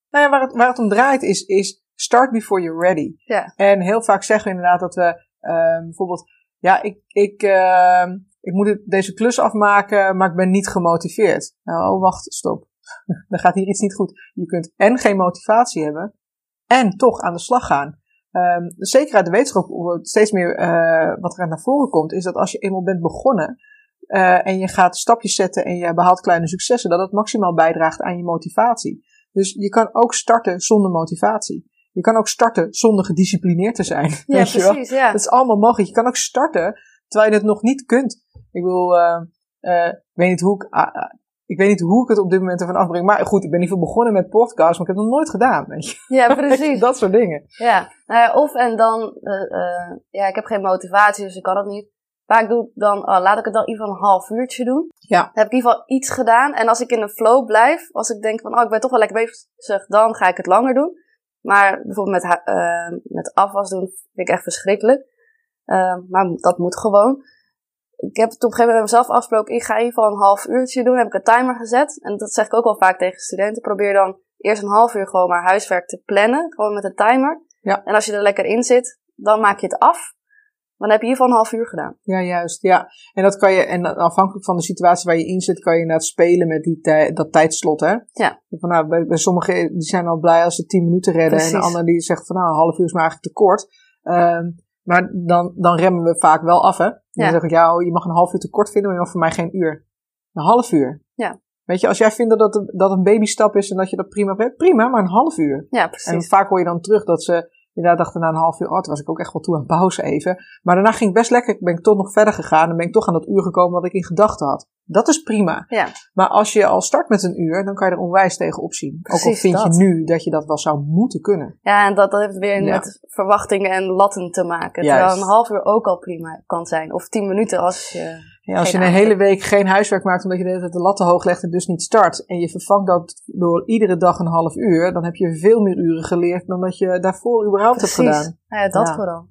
Nou ja, waar het, waar het om draait is, is start before you're ready. Ja. En heel vaak zeggen we inderdaad dat we uh, bijvoorbeeld, ja, ik, ik, uh, ik moet deze klus afmaken, maar ik ben niet gemotiveerd. Nou, oh, wacht, stop. Dan gaat hier iets niet goed. Je kunt en geen motivatie hebben en toch aan de slag gaan. Um, zeker uit de wetenschap, steeds meer uh, wat er naar voren komt, is dat als je eenmaal bent begonnen uh, en je gaat stapjes zetten en je behaalt kleine successen, dat het maximaal bijdraagt aan je motivatie. Dus je kan ook starten zonder motivatie. Je kan ook starten zonder gedisciplineerd te zijn. Ja, weet precies. Je wel? Ja. Dat is allemaal mogelijk. Je kan ook starten terwijl je het nog niet kunt. Ik bedoel, uh, uh, ik weet niet hoe ik, uh, ik weet niet hoe ik het op dit moment ervan afbreng. Maar goed, ik ben geval begonnen met podcast, maar ik heb het nog nooit gedaan. Weet je? Ja, precies. dat soort dingen. Ja, nou ja, of en dan, ja, ik heb geen motivatie, dus ik kan het niet. Vaak doe ik dan, oh, laat ik het dan in ieder geval een half uurtje doen. Ja. Dan heb ik in ieder geval iets gedaan. En als ik in een flow blijf, als ik denk van, oh, ik ben toch wel lekker bezig, dan ga ik het langer doen. Maar bijvoorbeeld met, uh, met afwas doen vind ik echt verschrikkelijk. Uh, maar dat moet gewoon. Ik heb het op een gegeven moment met mezelf afgesproken. Ik ga in ieder geval een half uurtje doen. Heb ik een timer gezet. En dat zeg ik ook wel vaak tegen studenten. Probeer dan eerst een half uur gewoon maar huiswerk te plannen. Gewoon met een timer. Ja. En als je er lekker in zit, dan maak je het af. Dan heb je geval een half uur gedaan. Ja, juist. Ja. En dat kan je, en afhankelijk van de situatie waar je in zit, kan je inderdaad spelen met die tij, dat tijdslot, hè? Ja. Van, nou, bij, bij sommigen die zijn al blij als ze tien minuten redden. Precies. En de anderen die zeggen van, nou, een half uur is maar eigenlijk te kort. Um, maar dan, dan remmen we vaak wel af, hè? Dan Ja. zeg ik, ja, oh, je mag een half uur te kort vinden, maar je mag voor mij geen uur. Een half uur. Ja. Weet je, als jij vindt dat dat een babystap is en dat je dat prima vindt, prima, maar een half uur. Ja, En precies. vaak hoor je dan terug dat ze inderdaad dachten na een half uur, oh, toen was ik ook echt wel toe aan pauze even. Maar daarna ging het best lekker, ben ik toch nog verder gegaan en ben ik toch aan dat uur gekomen wat ik in gedachten had. Dat is prima. Ja. Maar als je al start met een uur, dan kan je er onwijs tegen opzien. ook al vind dat. je nu dat je dat wel zou moeten kunnen. Ja, en dat, dat heeft weer Ja. met verwachtingen en latten te maken. Juist. Terwijl een half uur ook al prima kan zijn. Of tien minuten als je... Ja, als Geen je een aandacht. hele week geen huiswerk maakt omdat je de hele tijd de lat te hoog legt en dus niet start. En je vervangt dat door iedere dag een half uur. Dan heb je veel meer uren geleerd dan dat je daarvoor überhaupt hebt gedaan. Ja, dat Ja. vooral.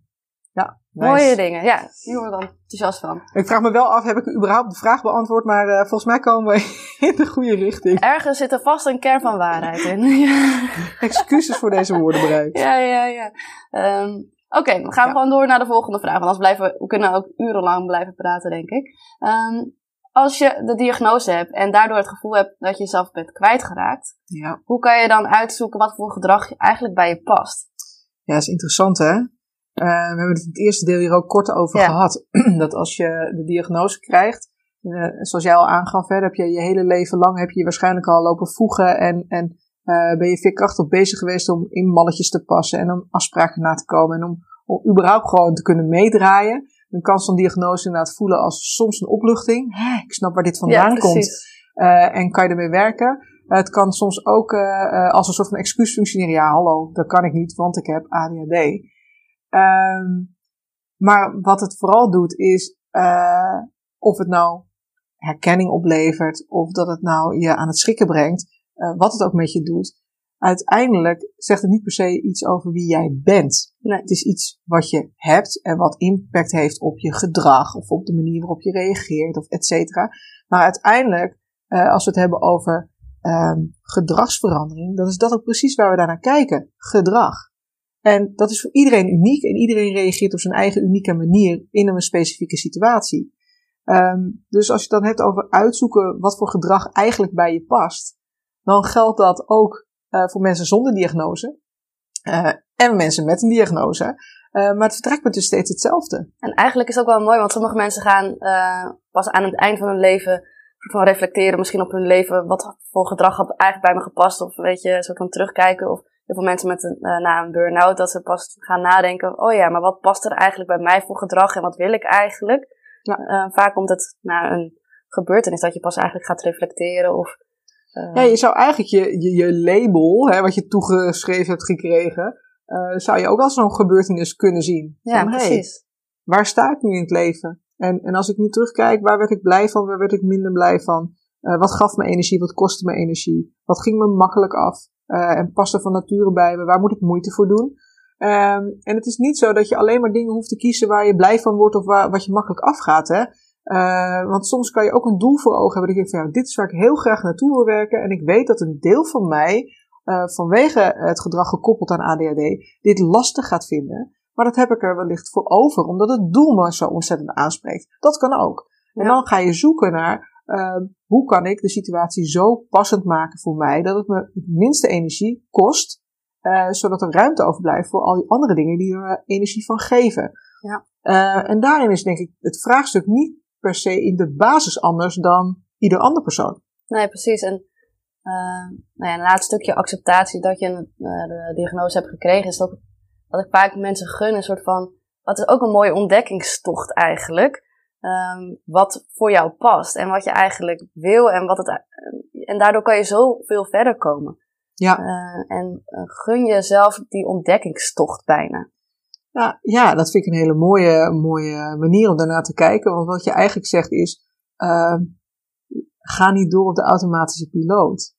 Ja, nice. Mooie dingen. Ja, hier word ik dan enthousiast van. Ik vraag me wel af, heb ik überhaupt de vraag beantwoord? Maar eh, volgens mij komen we in de goede richting. Ergens zit er vast een kern van waarheid in. Excuses voor deze woordenbreuk. ja, ja. ja. Ehm, Oké, dan gaan we Ja. gewoon door naar de volgende vraag. Want anders blijven we, we kunnen ook urenlang blijven praten, denk ik. Ehm, als je de diagnose hebt en daardoor het gevoel hebt dat je jezelf bent kwijtgeraakt, Ja. hoe kan je dan uitzoeken wat voor gedrag eigenlijk bij je past? Ja, dat is interessant hè. Eh, we hebben het het eerste deel hier ook kort over Ja. gehad. dat als je de diagnose krijgt, eh, zoals jij al aangaf, hè, heb je je hele leven lang heb je je waarschijnlijk al lopen voegen en, en eh, ben je veerkrachtig bezig geweest om in malletjes te passen en om afspraken na te komen en om, om überhaupt gewoon te kunnen meedraaien. Dan kan zo'n diagnose inderdaad voelen als soms een opluchting. Hè, ik snap waar dit vandaan komt. Eh, en kan je ermee werken. Eh, het kan soms ook als een soort van excuus functioneren. Ja, hallo, dat kan ik niet, want ik heb ADHD. Ehm, maar wat het vooral doet is, of het nou herkenning oplevert, of dat het nou je aan het schrikken brengt, eh, wat het ook met je doet. Uiteindelijk zegt het niet per se iets over wie jij bent. Nee. Het is iets wat je hebt en wat impact heeft op je gedrag of op de manier waarop je reageert of et cetera. Maar uiteindelijk, eh, als we het hebben over ehm, gedragsverandering, dan is dat ook precies waar we daar naar kijken. Gedrag. En dat is voor iedereen uniek en iedereen reageert op zijn eigen unieke manier in een specifieke situatie. Ehm, dus als je het dan hebt over uitzoeken wat voor gedrag eigenlijk bij je past, dan geldt dat ook eh, voor mensen zonder diagnose eh, en mensen met een diagnose. Eh, maar het vertrekpunt is steeds hetzelfde. En eigenlijk is het ook wel mooi, want sommige mensen gaan pas aan het eind van hun leven van reflecteren, misschien op hun leven, wat voor gedrag had eigenlijk bij me gepast, of weet je, soort van terugkijken. Of heel veel mensen met een, na een burn-out, dat ze pas gaan nadenken, oh ja, maar wat past er eigenlijk bij mij voor gedrag en wat wil ik eigenlijk? Ja. Vaak komt het na een gebeurtenis dat je pas eigenlijk gaat reflecteren of... eh, Ja, je zou eigenlijk je, je, je label, hè, wat je toegeschreven hebt gekregen, eh, zou je ook als zo'n gebeurtenis kunnen zien. ja, Van, hey, precies. waar sta ik nu in het leven? En, en als ik nu terugkijk, waar werd ik blij van, waar werd ik minder blij van? Eh, wat gaf me energie, wat kostte me energie? Wat ging me makkelijk af? En paste van nature bij me? Waar moet ik moeite voor doen? Ehm, en het is niet zo dat je alleen maar dingen hoeft te kiezen waar je blij van wordt of waar, wat je makkelijk afgaat. Hè? Uh, want soms kan je ook een doel voor ogen hebben. Dat je denkt van ja, dit is waar ik heel graag naartoe wil werken. En ik weet dat een deel van mij, uh, vanwege het gedrag gekoppeld aan ADHD, dit lastig gaat vinden. Maar dat heb ik er wellicht voor over, omdat het doel me zo ontzettend aanspreekt. Dat kan ook. En dan ga je zoeken naar uh, hoe kan ik de situatie zo passend maken voor mij dat het me het minste energie kost, zodat er ruimte overblijft voor al die andere dingen die er energie van geven. Ja. En daarin is denk ik het vraagstuk niet per se in de basis anders dan ieder ander persoon. Nee, precies. En nou ja, een laatste stukje acceptatie dat je een, de diagnose hebt gekregen, is ook wat ik vaak mensen gun, een soort van, wat is ook een mooie ontdekkingstocht eigenlijk. Um, wat voor jou past en wat je eigenlijk wil en wat het, en daardoor kan je zoveel verder komen. Ja. Uh, en gun jezelf die ontdekkingstocht bijna. Ja, ja, dat vind ik een hele mooie, mooie manier om daarna te kijken. Want wat je eigenlijk zegt is, uh, ga niet door op de automatische piloot.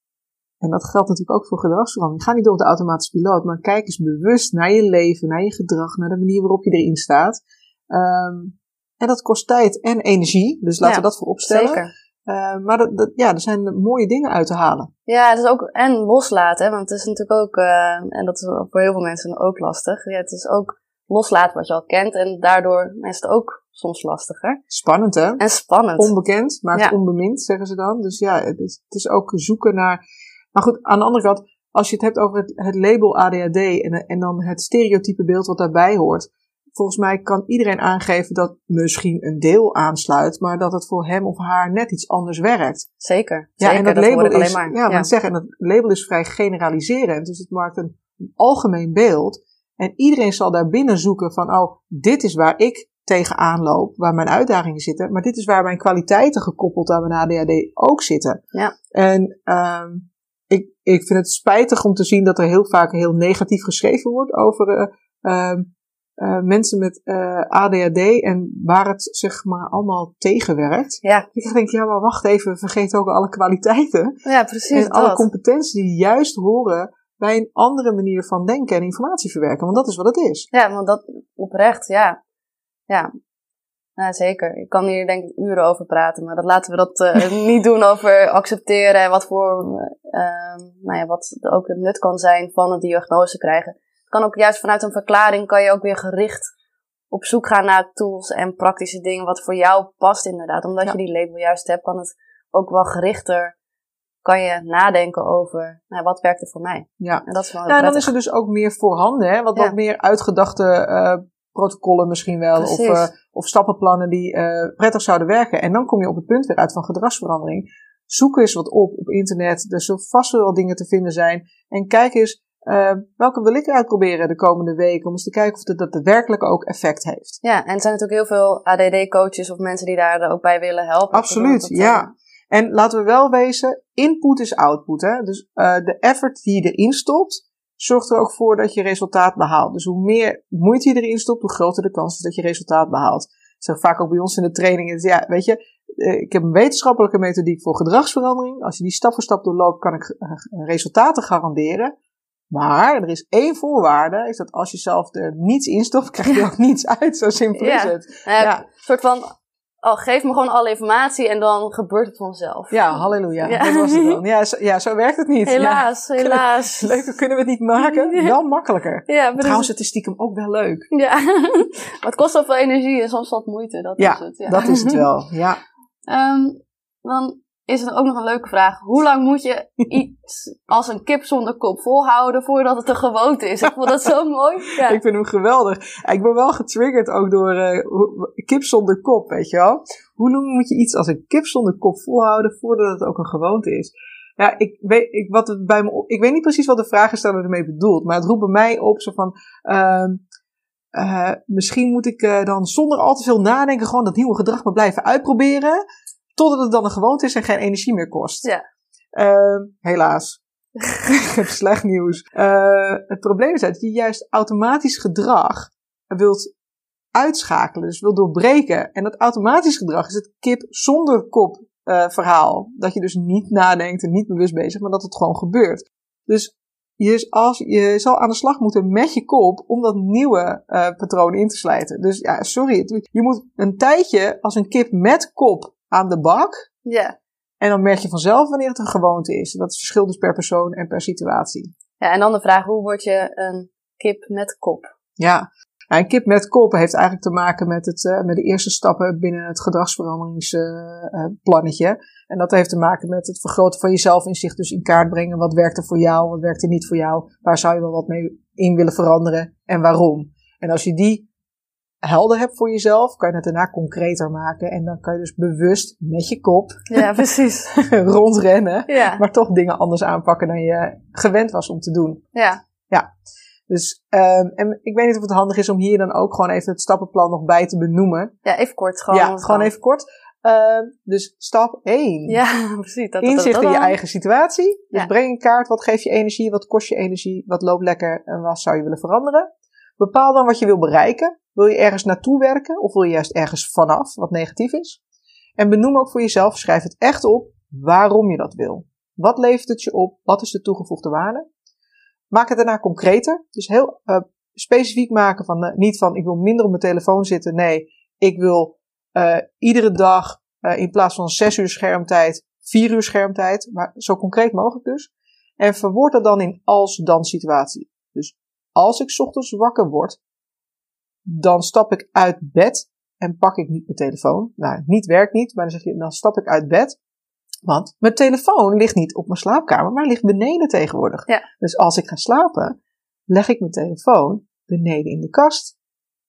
En dat geldt natuurlijk ook voor gedragsverandering. Ga niet door op de automatische piloot, maar kijk eens bewust naar je leven, naar je gedrag, naar de manier waarop je erin staat. Um, en dat kost tijd en energie, dus laten we dat voor opstellen. Zeker. Uh, maar dat, dat, ja, er zijn mooie dingen uit te halen. Ja, het is ook en loslaten, want het is natuurlijk ook, uh, en dat is voor heel veel mensen ook lastig. Ja, het is ook loslaten wat je al kent en daardoor is het ook soms lastiger. Spannend hè? En spannend. Onbekend, maar ja. onbemind, zeggen ze dan. Dus ja, het is, het is ook zoeken naar maar goed, aan de andere kant, als je het hebt over het, het label ADHD en, en dan het stereotype beeld wat daarbij hoort. Volgens mij kan iedereen aangeven dat misschien een deel aansluit, maar dat het voor hem of haar net iets anders werkt. Zeker. Ja, zeker, en dat, label is, ja, ja. Zeggen, het label is vrij generaliserend, dus het maakt een, een algemeen beeld. En iedereen zal daar binnen zoeken van, oh, dit is waar ik tegenaan loop, waar mijn uitdagingen zitten, maar dit is waar mijn kwaliteiten gekoppeld aan mijn ADHD ook zitten. Ja. En um, ik, ik vind het spijtig om te zien dat er heel vaak heel negatief geschreven wordt over uh, uh, mensen met uh, eh, ADHD en waar het zeg maar allemaal tegenwerkt. Ja. Ik denk, ja, maar wacht even, vergeet ook alle kwaliteiten. Ja, precies. En alle competenties die juist horen bij een andere manier van denken en informatie verwerken. Want dat is wat het is. Ja, want dat oprecht, ja. Ja, zeker. Ik kan hier denk ik uren over praten, maar dat laten we dat uh, niet doen over accepteren en wat voor, uh, nou ja, wat ook het nut kan zijn van een diagnose krijgen. Het kan ook juist vanuit een verklaring kan je ook weer gericht op zoek gaan naar tools en praktische dingen wat voor jou past inderdaad. Omdat je die label juist hebt, kan het ook wel gerichter, kan je nadenken over, nou, wat werkt er voor mij. Ja, en, dat is wel ja, en dan is er dus ook meer voorhanden, hè? wat, wat meer uitgedachte uh, protocollen misschien wel. Of, uh, of stappenplannen die uh, prettig zouden werken. En dan kom je op het punt weer uit van gedragsverandering. Zoek eens wat op op internet. Er zullen vast wel dingen te vinden zijn. En kijk eens, uh, welke wil ik uitproberen de komende weken? Om eens te kijken of dat daadwerkelijk ook effect heeft. Ja, en er zijn natuurlijk heel veel ADD-coaches of mensen die daar ook bij willen helpen. Absoluut, ja. En laten we wel wezen, input is output. Hè? Dus uh, de effort die je erin stopt, zorgt er ook voor dat je resultaat behaalt. Dus hoe meer moeite je erin stopt, hoe groter de kans is dat je resultaat behaalt. Ik zeg vaak ook bij ons in de trainingen, ja, weet je, eh, ik heb een wetenschappelijke methodiek voor gedragsverandering. Als je die stap voor stap doorloopt, kan ik eh, resultaten garanderen. Maar er is één voorwaarde, is dat als je zelf er niets in stopt, krijg je ook niets uit. Zo simpel is het. ja. Een soort van oh, geef me gewoon alle informatie en dan gebeurt het vanzelf. Ja, halleluja. Ja. Dat was het dan. Ja, zo, ja, zo werkt het niet. Helaas, ja. helaas. leuker kunnen we het niet maken, wel makkelijker. Ja, Trouwens, het is stiekem ook wel leuk. Ja, maar het kost zoveel energie en soms wat moeite, dat ja, is het. Ja, dat is het wel, ja. Um, dan is er ook nog een leuke vraag. Hoe lang moet je iets als een kip zonder kop volhouden voordat het een gewoonte is? Ik vond dat zo mooi. Ja. Ik vind hem geweldig. Ik ben wel getriggerd ook door uh, kip zonder kop, weet je wel. Hoe lang moet je iets als een kip zonder kop volhouden voordat het ook een gewoonte is? Ja, ik weet, ik, wat het bij me, ik weet niet precies wat de vragensteller ermee bedoelt, maar het roept bij mij op zo van, uh, uh, misschien moet ik uh, dan zonder al te veel nadenken gewoon dat nieuwe gedrag maar blijven uitproberen. Totdat het dan een gewoonte is en geen energie meer kost. Ja. Uh, helaas. ik heb slecht nieuws. Uh, het probleem is dat je juist automatisch gedrag wilt uitschakelen, dus wilt doorbreken. En dat automatisch gedrag is het kip zonder kop uh, verhaal. Dat je dus niet nadenkt en niet bewust bezig, maar dat het gewoon gebeurt. Dus je, als, je zal aan de slag moeten met je kop om dat nieuwe uh, patroon in te slijten. Dus ja, sorry. Je moet een tijdje als een kip met kop aan de bak. Ja. En dan merk je vanzelf wanneer het een gewoonte is. Dat verschilt dus per persoon en per situatie. Ja, en dan de vraag, hoe word je een kip met kop? Ja, een kip met kop heeft eigenlijk te maken met, het, uh, met de eerste stappen binnen het gedragsveranderingsplannetje. Uh, en dat heeft te maken met het vergroten van je zelfinzicht. Dus in kaart brengen wat werkt er voor jou, wat werkt er niet voor jou. Waar zou je wel wat mee in willen veranderen en waarom. En als je die helder hebt voor jezelf, kan je het daarna concreter maken. En dan kan je dus bewust met je kop ja, precies. rondrennen. Ja. Maar toch dingen anders aanpakken dan je gewend was om te doen. Ja. Ja. Dus, um, en ik weet niet of het handig is om hier dan ook gewoon even het stappenplan nog bij te benoemen. Ja, even kort. Gewoon, ja, gewoon even kort. Uh, dus stap 1. Ja, precies. Dat, Inzicht dat, in je eigen situatie. Dus Ja. breng een kaart. Wat geeft je energie? Wat kost je energie? Wat loopt lekker? En wat zou je willen veranderen? Bepaal dan wat je wil bereiken. Wil je ergens naartoe werken? Of wil je juist ergens vanaf, wat negatief is? En benoem ook voor jezelf, schrijf het echt op, waarom je dat wil. Wat levert het je op? Wat is de toegevoegde waarde? Maak het daarna concreter. Dus heel uh, specifiek maken van, uh, niet van ik wil minder op mijn telefoon zitten. Nee, ik wil uh, iedere dag in plaats van zes uur schermtijd, vier uur schermtijd. Maar zo concreet mogelijk dus. En verwoord dat dan in als-dan situatie. Dus als ik ochtends wakker word, dan stap ik uit bed en pak ik niet mijn telefoon. Nou, niet werkt niet, maar dan zeg je, dan stap ik uit bed. Want mijn telefoon ligt niet op mijn slaapkamer, maar ligt beneden tegenwoordig. Ja. Dus als ik ga slapen, leg ik mijn telefoon beneden in de kast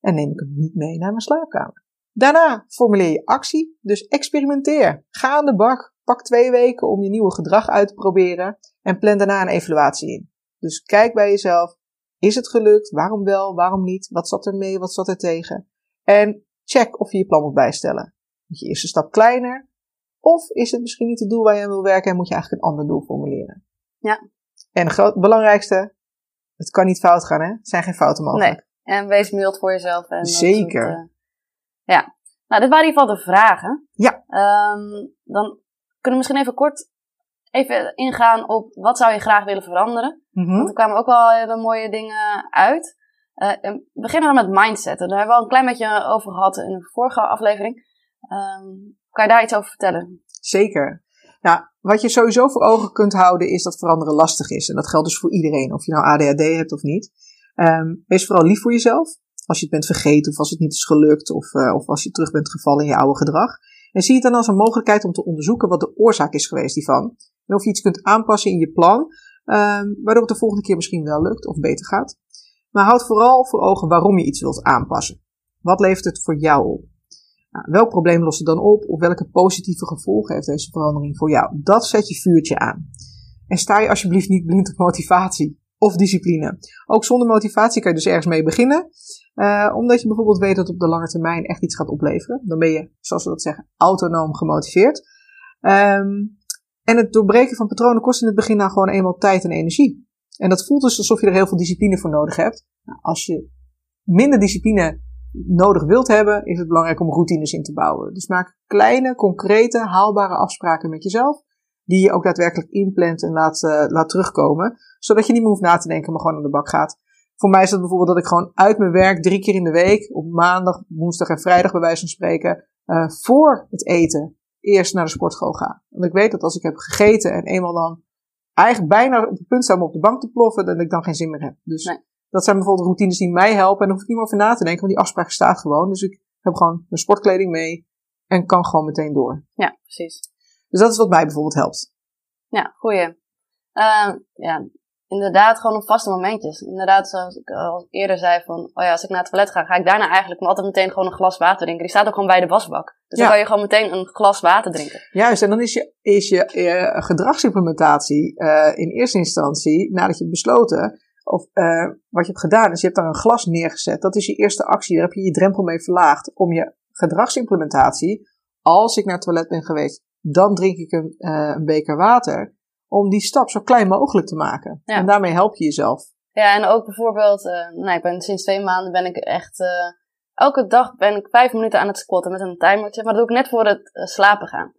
en neem ik hem niet mee naar mijn slaapkamer. Daarna formuleer je actie, dus experimenteer. Ga aan de bak, pak twee weken om je nieuwe gedrag uit te proberen en plan daarna een evaluatie in. Dus kijk bij jezelf, is het gelukt? Waarom wel? Waarom niet? Wat zat er mee? Wat zat er tegen? En check of je je plan moet bijstellen. Moet je eerste stap kleiner? Of is het misschien niet het doel waar je aan wil werken en moet je eigenlijk een ander doel formuleren? Ja. En het belangrijkste, het kan niet fout gaan, hè? Er zijn geen fouten mogelijk. Nee. En wees mild voor jezelf. En Zeker. Uh, ja. Nou, dit waren in ieder geval de vragen. Ja. Um, dan kunnen we misschien even kort even ingaan op wat zou je graag willen veranderen. Mm -hmm. Want er kwamen ook wel hele mooie dingen uit. Uh, we beginnen dan met mindset. Daar hebben we al een klein beetje over gehad in de vorige aflevering. Um, kan je daar iets over vertellen? Zeker. Nou, wat je sowieso voor ogen kunt houden is dat veranderen lastig is. En dat geldt dus voor iedereen, of je nou ADHD hebt of niet. Um, wees vooral lief voor jezelf. Als je het bent vergeten of als het niet is gelukt of, uh, of als je terug bent gevallen in je oude gedrag. En zie het dan als een mogelijkheid om te onderzoeken wat de oorzaak is geweest hiervan. En of je iets kunt aanpassen in je plan, um, waardoor het de volgende keer misschien wel lukt of beter gaat. Maar houd vooral voor ogen waarom je iets wilt aanpassen. Wat levert het voor jou op? Nou, welk probleem lost het dan op? Of welke positieve gevolgen heeft deze verandering voor jou? Dat zet je vuurtje aan. En sta je alsjeblieft niet blind op motivatie of discipline. Ook zonder motivatie kan je dus ergens mee beginnen. Uh, omdat je bijvoorbeeld weet dat het op de lange termijn echt iets gaat opleveren. Dan ben je, zoals we dat zeggen, autonoom gemotiveerd. Um, en het doorbreken van patronen kost in het begin nou gewoon eenmaal tijd en energie. En dat voelt dus alsof je er heel veel discipline voor nodig hebt. Nou, als je minder discipline nodig wilt hebben, is het belangrijk om routines in te bouwen. Dus maak kleine, concrete, haalbare afspraken met jezelf. Die je ook daadwerkelijk inplant en laat, uh, laat terugkomen. Zodat je niet meer hoeft na te denken, maar gewoon aan de bak gaat. Voor mij is het bijvoorbeeld dat ik gewoon uit mijn werk drie keer in de week, op maandag, woensdag en vrijdag bij wijze van spreken, uh, voor het eten eerst naar de sportschool ga. Want ik weet dat als ik heb gegeten en eenmaal dan eigenlijk bijna op het punt sta om op de bank te ploffen, dat ik dan geen zin meer heb. Dus nee. dat zijn bijvoorbeeld routines die mij helpen en daar hoef ik niet meer over na te denken, want die afspraak staat gewoon. Dus ik heb gewoon mijn sportkleding mee en kan gewoon meteen door. Ja, precies. Dus dat is wat mij bijvoorbeeld helpt. Ja, goeie. Uh, ja, inderdaad gewoon op vaste momentjes. Inderdaad, zoals ik al eerder zei van, oh ja, als ik naar het toilet ga, ga ik daarna eigenlijk altijd meteen gewoon een glas water drinken. Die staat ook gewoon bij de wasbak. Dus Ja. dan kan je gewoon meteen een glas water drinken. Juist, en dan is je, is je eh, gedragsimplementatie eh, in eerste instantie, nadat je hebt besloten, of eh, wat je hebt gedaan, is je hebt daar een glas neergezet. Dat is je eerste actie, daar heb je je drempel mee verlaagd om je gedragsimplementatie, als ik naar het toilet ben geweest, dan drink ik een, een beker water, om die stap zo klein mogelijk te maken. Ja. En daarmee help je jezelf. Ja, en ook bijvoorbeeld, eh nou, ik ben sinds twee maanden ben ik echt, eh elke dag ben ik vijf minuten aan het squatten met een timertje. Maar dat doe ik net voor het eh, slapen gaan.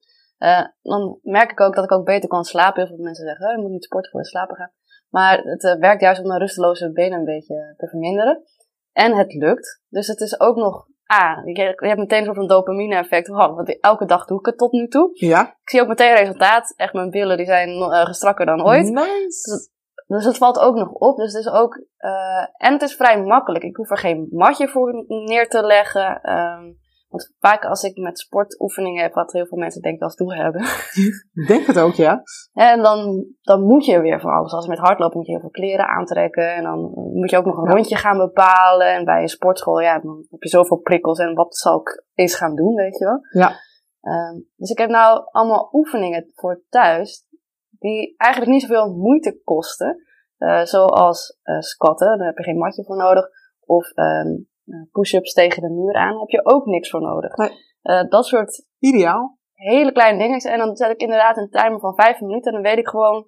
Dan merk ik ook dat ik ook beter kan slapen. Heel veel mensen zeggen, oh, je moet niet sporten voor het slapen gaan. Maar het werkt juist om de rusteloze benen een beetje te verminderen. En het lukt. Dus het is ook nog ah, je, je hebt meteen een soort van dopamine-effect. Oh, want elke dag doe ik het tot nu toe. Ja. Ik zie ook meteen resultaat. Echt, mijn billen die zijn uh, gestrakker dan ooit. Nice. Dus, dus het valt ook nog op. Dus het is ook, uh, en het is vrij makkelijk. Ik hoef er geen matje voor neer te leggen. Um, want vaak als ik met sportoefeningen heb, wat heel veel mensen denken als doel hebben. Ik denk het ook, ja. En dan, dan moet je weer van alles. Als met hardlopen moet je heel veel kleren aantrekken. En dan moet je ook nog een ja. rondje gaan bepalen. En bij een sportschool, ja, dan heb je zoveel prikkels. En wat zal ik eens gaan doen, weet je wel. Ja. Um, dus ik heb nou allemaal oefeningen voor thuis. Die eigenlijk niet zoveel moeite kosten. Uh, zoals uh, squatten, daar heb je geen matje voor nodig. Of um, push-ups tegen de muur aan, heb je ook niks voor nodig. Nee. Uh, dat soort Ideaal. hele kleine dingen. En dan zet ik inderdaad een timer van vijf minuten. En dan weet ik gewoon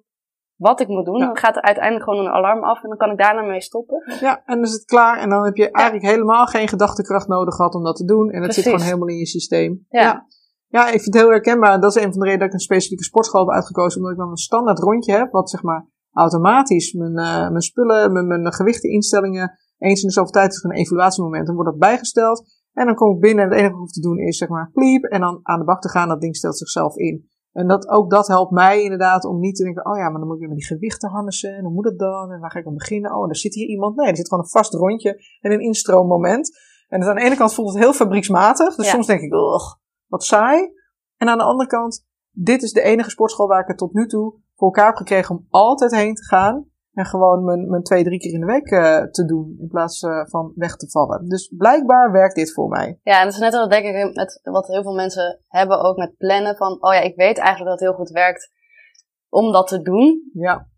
wat ik moet doen. Ja. Dan gaat er uiteindelijk gewoon een alarm af. En dan kan ik daarna mee stoppen. Ja, en dan is het klaar. En dan heb je eigenlijk helemaal geen gedachtekracht nodig gehad om dat te doen. En het zit gewoon helemaal in je systeem. Ja. ja. Ja, ik vind het heel herkenbaar. Dat is een van de redenen dat ik een specifieke sportschool heb uitgekozen. Omdat ik dan een standaard rondje heb. Wat zeg maar automatisch mijn, uh, mijn spullen, mijn, mijn gewichteninstellingen. Eens in de zoveel tijd is er een evaluatiemoment. Dan wordt dat bijgesteld. En dan kom ik binnen en het enige wat ik hoef te doen is zeg maar pliep. En dan aan de bak te gaan. Dat ding stelt zichzelf in. En dat, ook dat helpt mij inderdaad om niet te denken, oh ja, maar dan moet ik weer met die gewichten harnessen. En hoe moet het dan? En waar ga ik aan beginnen? Oh, er zit hier iemand. Nee, er zit gewoon een vast rondje en een instroommoment. En dus aan de ene kant voelt het heel fabrieksmatig. Dus Ja. soms denk ik, ugh, wat saai. En aan de andere kant, dit is de enige sportschool waar ik het tot nu toe voor elkaar heb gekregen om altijd heen te gaan. En gewoon mijn, mijn twee, drie keer in de week eh, te doen. In plaats eh, van weg te vallen. Dus blijkbaar werkt dit voor mij. Ja, en dat is net wat denk ik met wat heel veel mensen hebben ook met plannen van, oh ja, ik weet eigenlijk dat het heel goed werkt om dat te doen. Ja,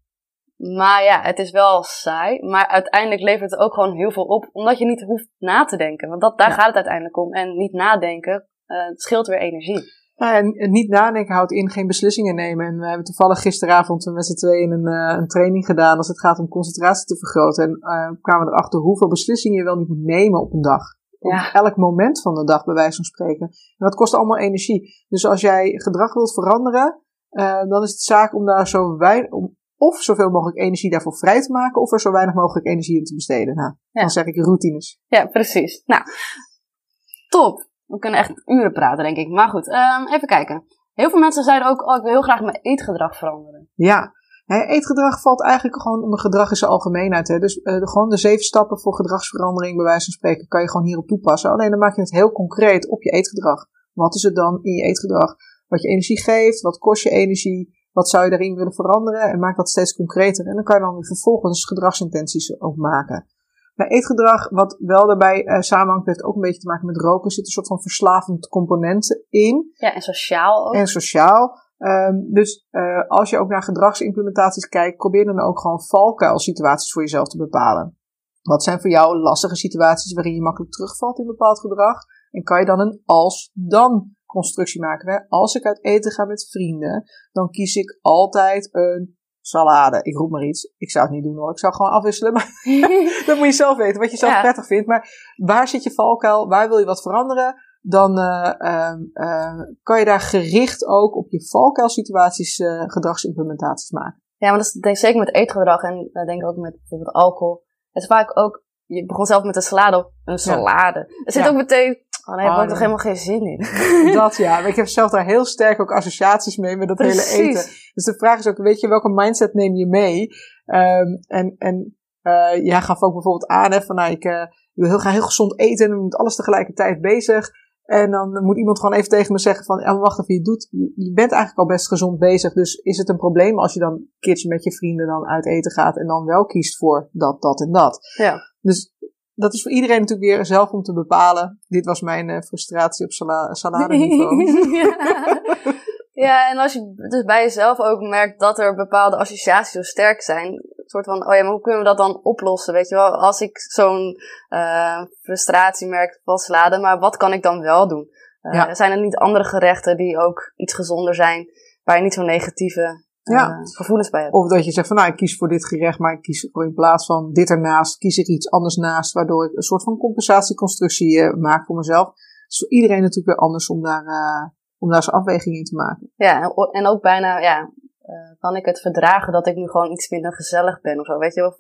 Maar ja, het is wel saai. Maar uiteindelijk levert het ook gewoon heel veel op, omdat je niet hoeft na te denken. Want dat, daar Ja. gaat het uiteindelijk om. En niet nadenken eh, scheelt weer energie. Nou, en en niet nadenken houdt in geen beslissingen nemen. En we hebben toevallig gisteravond met z'n tweeën een, eh, een training gedaan als het gaat om concentratie te vergroten. En eh, kwamen we erachter hoeveel beslissingen je wel niet moet nemen op een dag. Op Ja. elk moment van de dag, bij wijze van spreken. En dat kost allemaal energie. Dus als jij gedrag wilt veranderen, eh, dan is het zaak om daar zo weinig, om of zoveel mogelijk energie daarvoor vrij te maken, of er zo weinig mogelijk energie in te besteden. Nou, Ja. dan zeg ik routines. Ja, precies. Nou, top. We kunnen echt uren praten, denk ik. Maar goed, ehm, even kijken. Heel veel mensen zeiden ook, oh, ik wil heel graag mijn eetgedrag veranderen. Ja, eetgedrag valt eigenlijk gewoon onder gedrag in zijn algemeenheid. Hè. Dus eh, gewoon de zeven stappen voor gedragsverandering, bij wijze van spreken, kan je gewoon hierop toepassen. Alleen dan maak je het heel concreet op je eetgedrag. Wat is het dan in je eetgedrag? Wat je energie geeft, wat kost je energie, wat zou je daarin willen veranderen? En maak dat steeds concreter. En dan kan je dan vervolgens gedragsintenties ook maken. Bij eetgedrag, wat wel daarbij eh, samenhangt, heeft ook een beetje te maken met roken, zit een soort van verslavend component in Ja, en sociaal ook. en sociaal. Ehm, dus eh, als je ook naar gedragsimplementaties kijkt, probeer dan ook gewoon valkuilsituaties voor jezelf te bepalen. Wat zijn voor jou lastige situaties waarin je makkelijk terugvalt in bepaald gedrag? En kan je dan een als-dan constructie maken? Hè? Als ik uit eten ga met vrienden, dan kies ik altijd een salade. Ik roep maar iets. Ik zou het niet doen hoor. Ik zou gewoon afwisselen. Maar dat moet je zelf weten, wat je zelf Ja. prettig vindt. Maar waar zit je valkuil? Waar wil je wat veranderen? Dan eh, ehm, eh, kan je daar gericht ook op je valkuilsituaties eh gedragsimplementaties maken. Ja, maar dat is denk ik zeker met eetgedrag en denk ook met bijvoorbeeld alcohol. Het is vaak ook, je begon zelf met een salade op een salade. Er zit Ja. ook meteen, oh nee, daar heb ik toch helemaal geen zin in. Dat ja, maar ik heb zelf daar heel sterk ook associaties mee met dat hele eten. Dus de vraag is ook, weet je, welke mindset neem je mee? Ehm, en en eh, jij gaf ook bijvoorbeeld aan, hè, van nou, ik eh, wil heel graag heel gezond eten en dan moet alles tegelijkertijd bezig. En dan moet iemand gewoon even tegen me zeggen van, ja, wacht even, je, doet, je, je bent eigenlijk al best gezond bezig. Dus is het een probleem als je dan een keertje met je vrienden dan uit eten gaat en dan wel kiest voor dat, dat en dat? Ja. Dus dat is voor iedereen natuurlijk weer zelf om te bepalen. Dit was mijn eh, frustratie op sala saladeniveau. ja. ja, en als je dus bij jezelf ook merkt dat er bepaalde associaties zo sterk zijn. Een soort van, oh ja, maar hoe kunnen we dat dan oplossen? Weet je wel, als ik zo'n eh, frustratie merk van salade, maar wat kan ik dan wel doen? Eh, Ja. Zijn er niet andere gerechten die ook iets gezonder zijn, waar je niet zo'n negatieve Ja. gevoelens bij hebt? Of dat je zegt van nou, ik kies voor dit gerecht, maar ik kies in plaats van dit ernaast, kies ik iets anders naast, waardoor ik een soort van compensatieconstructie eh, maak voor mezelf. Het is voor iedereen natuurlijk weer anders om daar, eh, om daar zijn afweging in te maken. Ja, en ook bijna, ja, eh, kan ik het verdragen dat ik nu gewoon iets minder gezellig ben of zo, weet je? Of.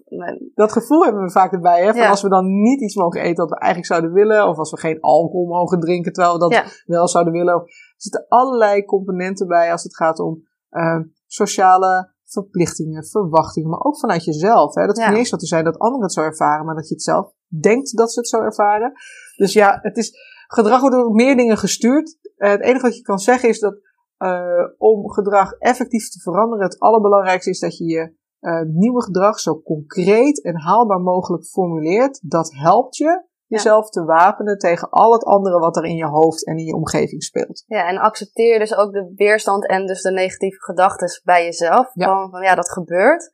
Dat gevoel hebben we vaak erbij, hè? Van Ja. als we dan niet iets mogen eten wat we eigenlijk zouden willen, of als we geen alcohol mogen drinken terwijl we dat Ja. wel zouden willen. Er zitten allerlei componenten bij als het gaat om eh, sociale verplichtingen, verwachtingen, maar ook vanuit jezelf. Hè? Dat Ja. hoeft niet eens zo te zijn dat anderen het zo ervaren, maar dat je het zelf denkt dat ze het zo ervaren. Dus ja, het is, gedrag wordt door meer dingen gestuurd. Eh, het enige wat je kan zeggen is dat eh, om gedrag effectief te veranderen, het allerbelangrijkste is dat je je eh, nieuwe gedrag zo concreet en haalbaar mogelijk formuleert. Dat helpt je jezelf te wapenen tegen al het andere wat er in je hoofd en in je omgeving speelt. Ja, en accepteer dus ook de weerstand en dus de negatieve gedachten bij jezelf. Ja. Gewoon van ja, dat gebeurt.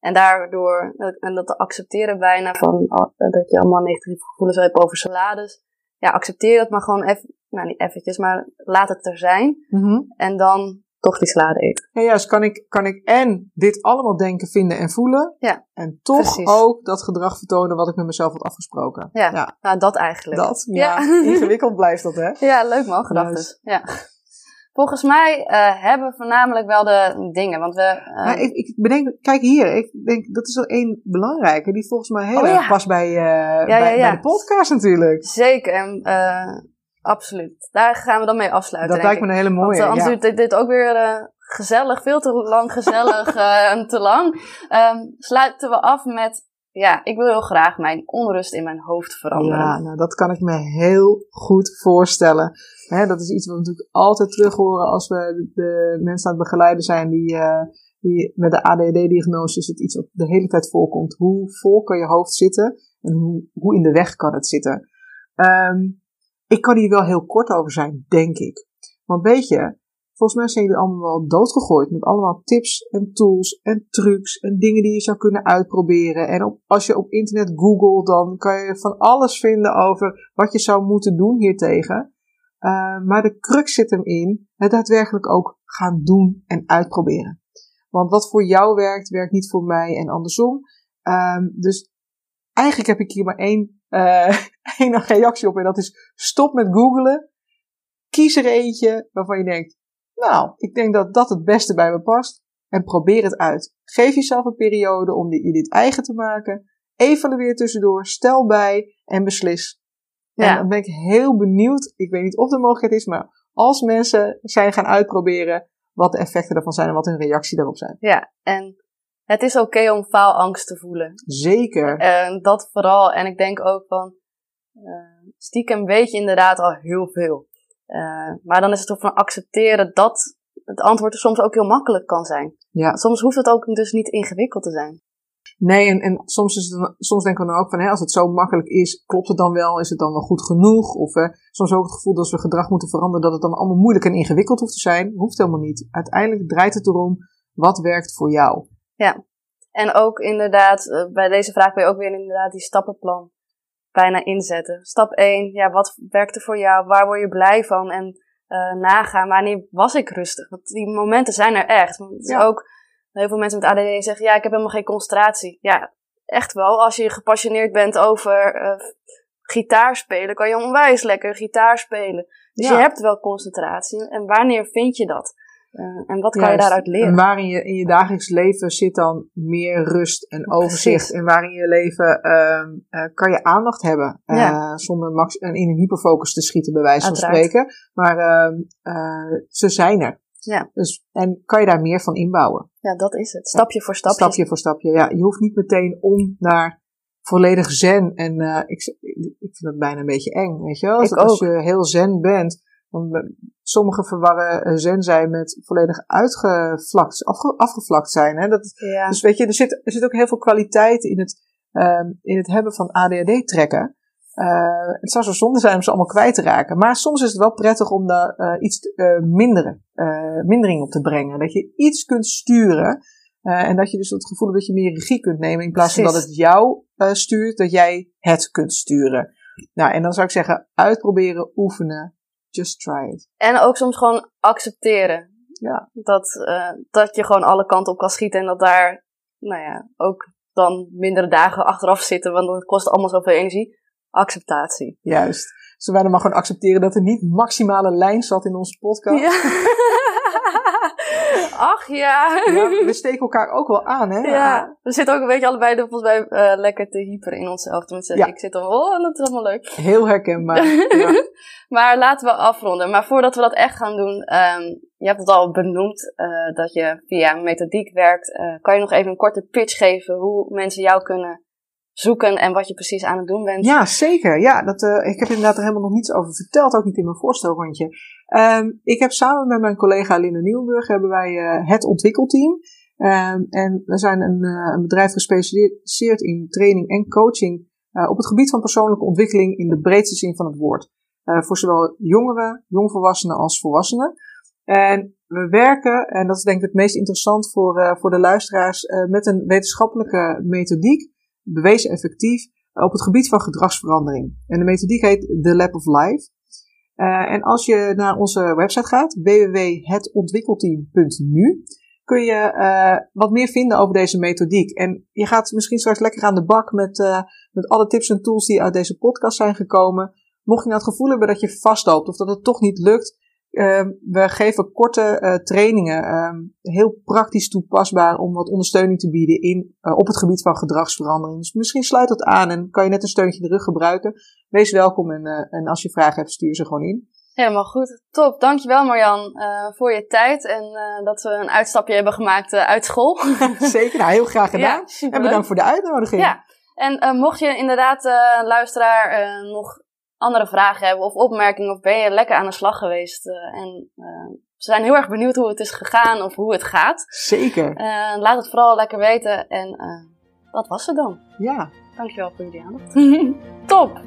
En daardoor, en dat te accepteren bijna van oh, dat je allemaal negatieve gevoelens hebt over salades. Ja, accepteer dat maar gewoon even, nou niet eventjes, maar laat het er zijn. En dan toch die salade eten. Ja, juist kan ik, kan ik en dit allemaal denken, vinden en voelen. Ja, En toch precies. ook dat gedrag vertonen wat ik met mezelf had afgesproken. Ja, Ja. nou dat eigenlijk. Dat, ja, Ja. ingewikkeld blijft dat, hè? Ja, leuk man, gedachten. Ja. Volgens mij eh, hebben we voornamelijk wel de dingen, want we... eh, Maar ik, ik bedenk, kijk hier, ik denk, dat is wel één belangrijke, die volgens mij heel Oh, erg ja. past bij, eh, bij, de podcast natuurlijk. Zeker, en, absoluut. Daar gaan we dan mee afsluiten. Dat lijkt me een hele Want mooie. eh, anders ja. duurt dit, dit ook weer eh, gezellig, veel te lang gezellig eh, en te lang. Ehm, sluiten we af met, ja, ik wil heel graag mijn onrust in mijn hoofd veranderen. Ja, nou, dat kan ik me heel goed voorstellen. Hè, dat is iets wat we natuurlijk altijd terug horen als we de, mensen aan het begeleiden zijn die, die met de ADHD-diagnose is het iets wat de hele tijd voorkomt. Hoe vol kan je hoofd zitten en hoe, hoe in de weg kan het zitten? Ehm, ik kan hier wel heel kort over zijn, denk ik. Want weet je, volgens mij zijn jullie allemaal wel doodgegooid met allemaal tips en tools en trucs en dingen die je zou kunnen uitproberen. En op, als je op internet googelt, dan kan je van alles vinden over wat je zou moeten doen hiertegen. Uh, maar de crux zit hem in het daadwerkelijk ook gaan doen en uitproberen. Want wat voor jou werkt, werkt niet voor mij en andersom. Um, dus eigenlijk heb ik hier maar één, uh, één reactie op en dat is stop met googlen. Kies er eentje waarvan je denkt, nou, ik denk dat dat het beste bij me past. En probeer het uit. Geef jezelf een periode om die, dit eigen te maken. Evalueer tussendoor, stel bij en beslis. Ja. En dan ben ik heel benieuwd, ik weet niet of er mogelijkheid is, maar als mensen zijn gaan uitproberen, wat de effecten daarvan zijn en wat hun reactie daarop zijn. Ja, en het is oké okay om faalangst te voelen. Zeker. En dat vooral. En ik denk ook van, uh, stiekem weet je inderdaad al heel veel. Uh, maar dan is het ook van accepteren dat het antwoord er soms ook heel makkelijk kan zijn. Ja. Soms hoeft het ook dus niet ingewikkeld te zijn. Nee, en, en soms, is het soms denken we dan ook van, hè, als het zo makkelijk is, klopt het dan wel? Is het dan wel goed genoeg? Of eh, soms ook het gevoel dat als we gedrag moeten veranderen, dat het dan allemaal moeilijk en ingewikkeld hoeft te zijn. Hoeft helemaal niet. Uiteindelijk draait het erom, wat werkt voor jou? Ja, en ook inderdaad, uh, bij deze vraag ben je ook weer inderdaad die stappenplan bijna inzetten. Stap 1, ja, wat werkt er voor jou? Waar word je blij van? En uh, nagaan, wanneer was ik rustig? Want die momenten zijn er echt. Ja. ook, heel veel mensen met ADD zeggen, ja, ik heb helemaal geen concentratie. Ja, echt wel. Als je gepassioneerd bent over uh, gitaar spelen, kan je onwijs lekker gitaar spelen. Dus Ja. je hebt wel concentratie. En wanneer vind je dat? Uh, en wat kan je daaruit leren? En waar in je, in je dagelijks leven zit dan meer rust en overzicht. Precies. En waar in je leven ehm, eh, kan je aandacht hebben. eh, Ja. Zonder max en in een hyperfocus te schieten, bij wijze van spreken. Maar ehm, eh, ze zijn er. Ja. Dus, en kan je daar meer van inbouwen? Ja, dat is het. Stapje voor stapje. Stapje voor stapje. Ja, je hoeft niet meteen om naar volledig zen. En eh, ik, ik vind dat bijna een beetje eng, weet je wel? Als je heel zen bent, dan, be- sommigen verwarren eh, zen zijn met volledig uitgevlakt, afge, afgevlakt zijn. Hè? Dat, Ja. Dus weet je, er zit, er zit ook heel veel kwaliteit in het, ehm, in het hebben van ADHD-trekken. Eh, het zou zo zonde zijn om ze allemaal kwijt te raken. Maar soms is het wel prettig om daar eh, iets eh minderen, eh, mindering op te brengen. Dat je iets kunt sturen. eh, en dat je dus het gevoel hebt dat je meer regie kunt nemen. In plaats van dat het jou eh, stuurt, dat jij het kunt sturen. Nou, en dan zou ik zeggen, uitproberen, oefenen. Just try it. En ook soms gewoon accepteren. Ja. Dat, eh, dat je gewoon alle kanten op kan schieten en dat daar, nou ja, ook dan mindere dagen achteraf zitten, want het kost allemaal zoveel energie. Acceptatie. Juist. Zullen wij dan maar gewoon accepteren dat er niet maximale lijn zat in onze podcast? Ja. Ach ja. ja. We steken elkaar ook wel aan, hè? Ja, we zitten ook een beetje allebei volgens mij uh, lekker te hyper in onszelf. Tenminste, ja. ik zit dan, oh, dat is allemaal leuk. Heel herkenbaar. ja. maar laten we afronden. Maar voordat we dat echt gaan doen, um, je hebt het al benoemd uh, dat je via methodiek werkt. Uh, kan je nog even een korte pitch geven hoe mensen jou kunnen zoeken en wat je precies aan het doen bent? Ja, zeker. Ja, dat, uh, ik heb inderdaad er helemaal nog niets over verteld, ook niet in mijn voorstelrondje. Um, ik heb samen met mijn collega Linda Nieuwburg hebben wij uh, het ontwikkelteam. Um, en we zijn een, uh, een, bedrijf gespecialiseerd in training en coaching op het gebied van persoonlijke ontwikkeling in de breedste zin van het woord. voor zowel jongeren, jongvolwassenen als volwassenen. En we werken, en dat is denk ik het meest interessant voor, voor de luisteraars, met een wetenschappelijke methodiek bewezen effectief op het gebied van gedragsverandering. En de methodiek heet The Lab of Life. Uh, en als je naar onze website gaat, www.hetontwikkelteam.nu, kun je uh, wat meer vinden over deze methodiek. En je gaat misschien straks lekker aan de bak met, met alle tips en tools die uit deze podcast zijn gekomen. Mocht je nou het gevoel hebben dat je vastloopt of dat het toch niet lukt, Ehm, we geven korte uh, trainingen, ehm, heel praktisch toepasbaar om wat ondersteuning te bieden in, uh, op het gebied van gedragsverandering. Dus misschien sluit dat aan en kan je net een steuntje in de rug gebruiken. Wees welkom en, uh, en als je vragen hebt, stuur ze gewoon in. Helemaal goed. Top. Dankjewel Marjan voor je tijd en dat we een uitstapje hebben gemaakt uit school. Zeker, nou heel graag gedaan. Ja, en bedankt voor de uitnodiging. Ja. En mocht je inderdaad, luisteraar, nog andere vragen hebben of opmerkingen of ben je lekker aan de slag geweest. Uh, en uh, ze zijn heel erg benieuwd hoe het is gegaan of hoe het gaat. Zeker. Uh, laat het vooral lekker weten en dat was het dan. Ja. Dankjewel voor jullie aandacht. Top!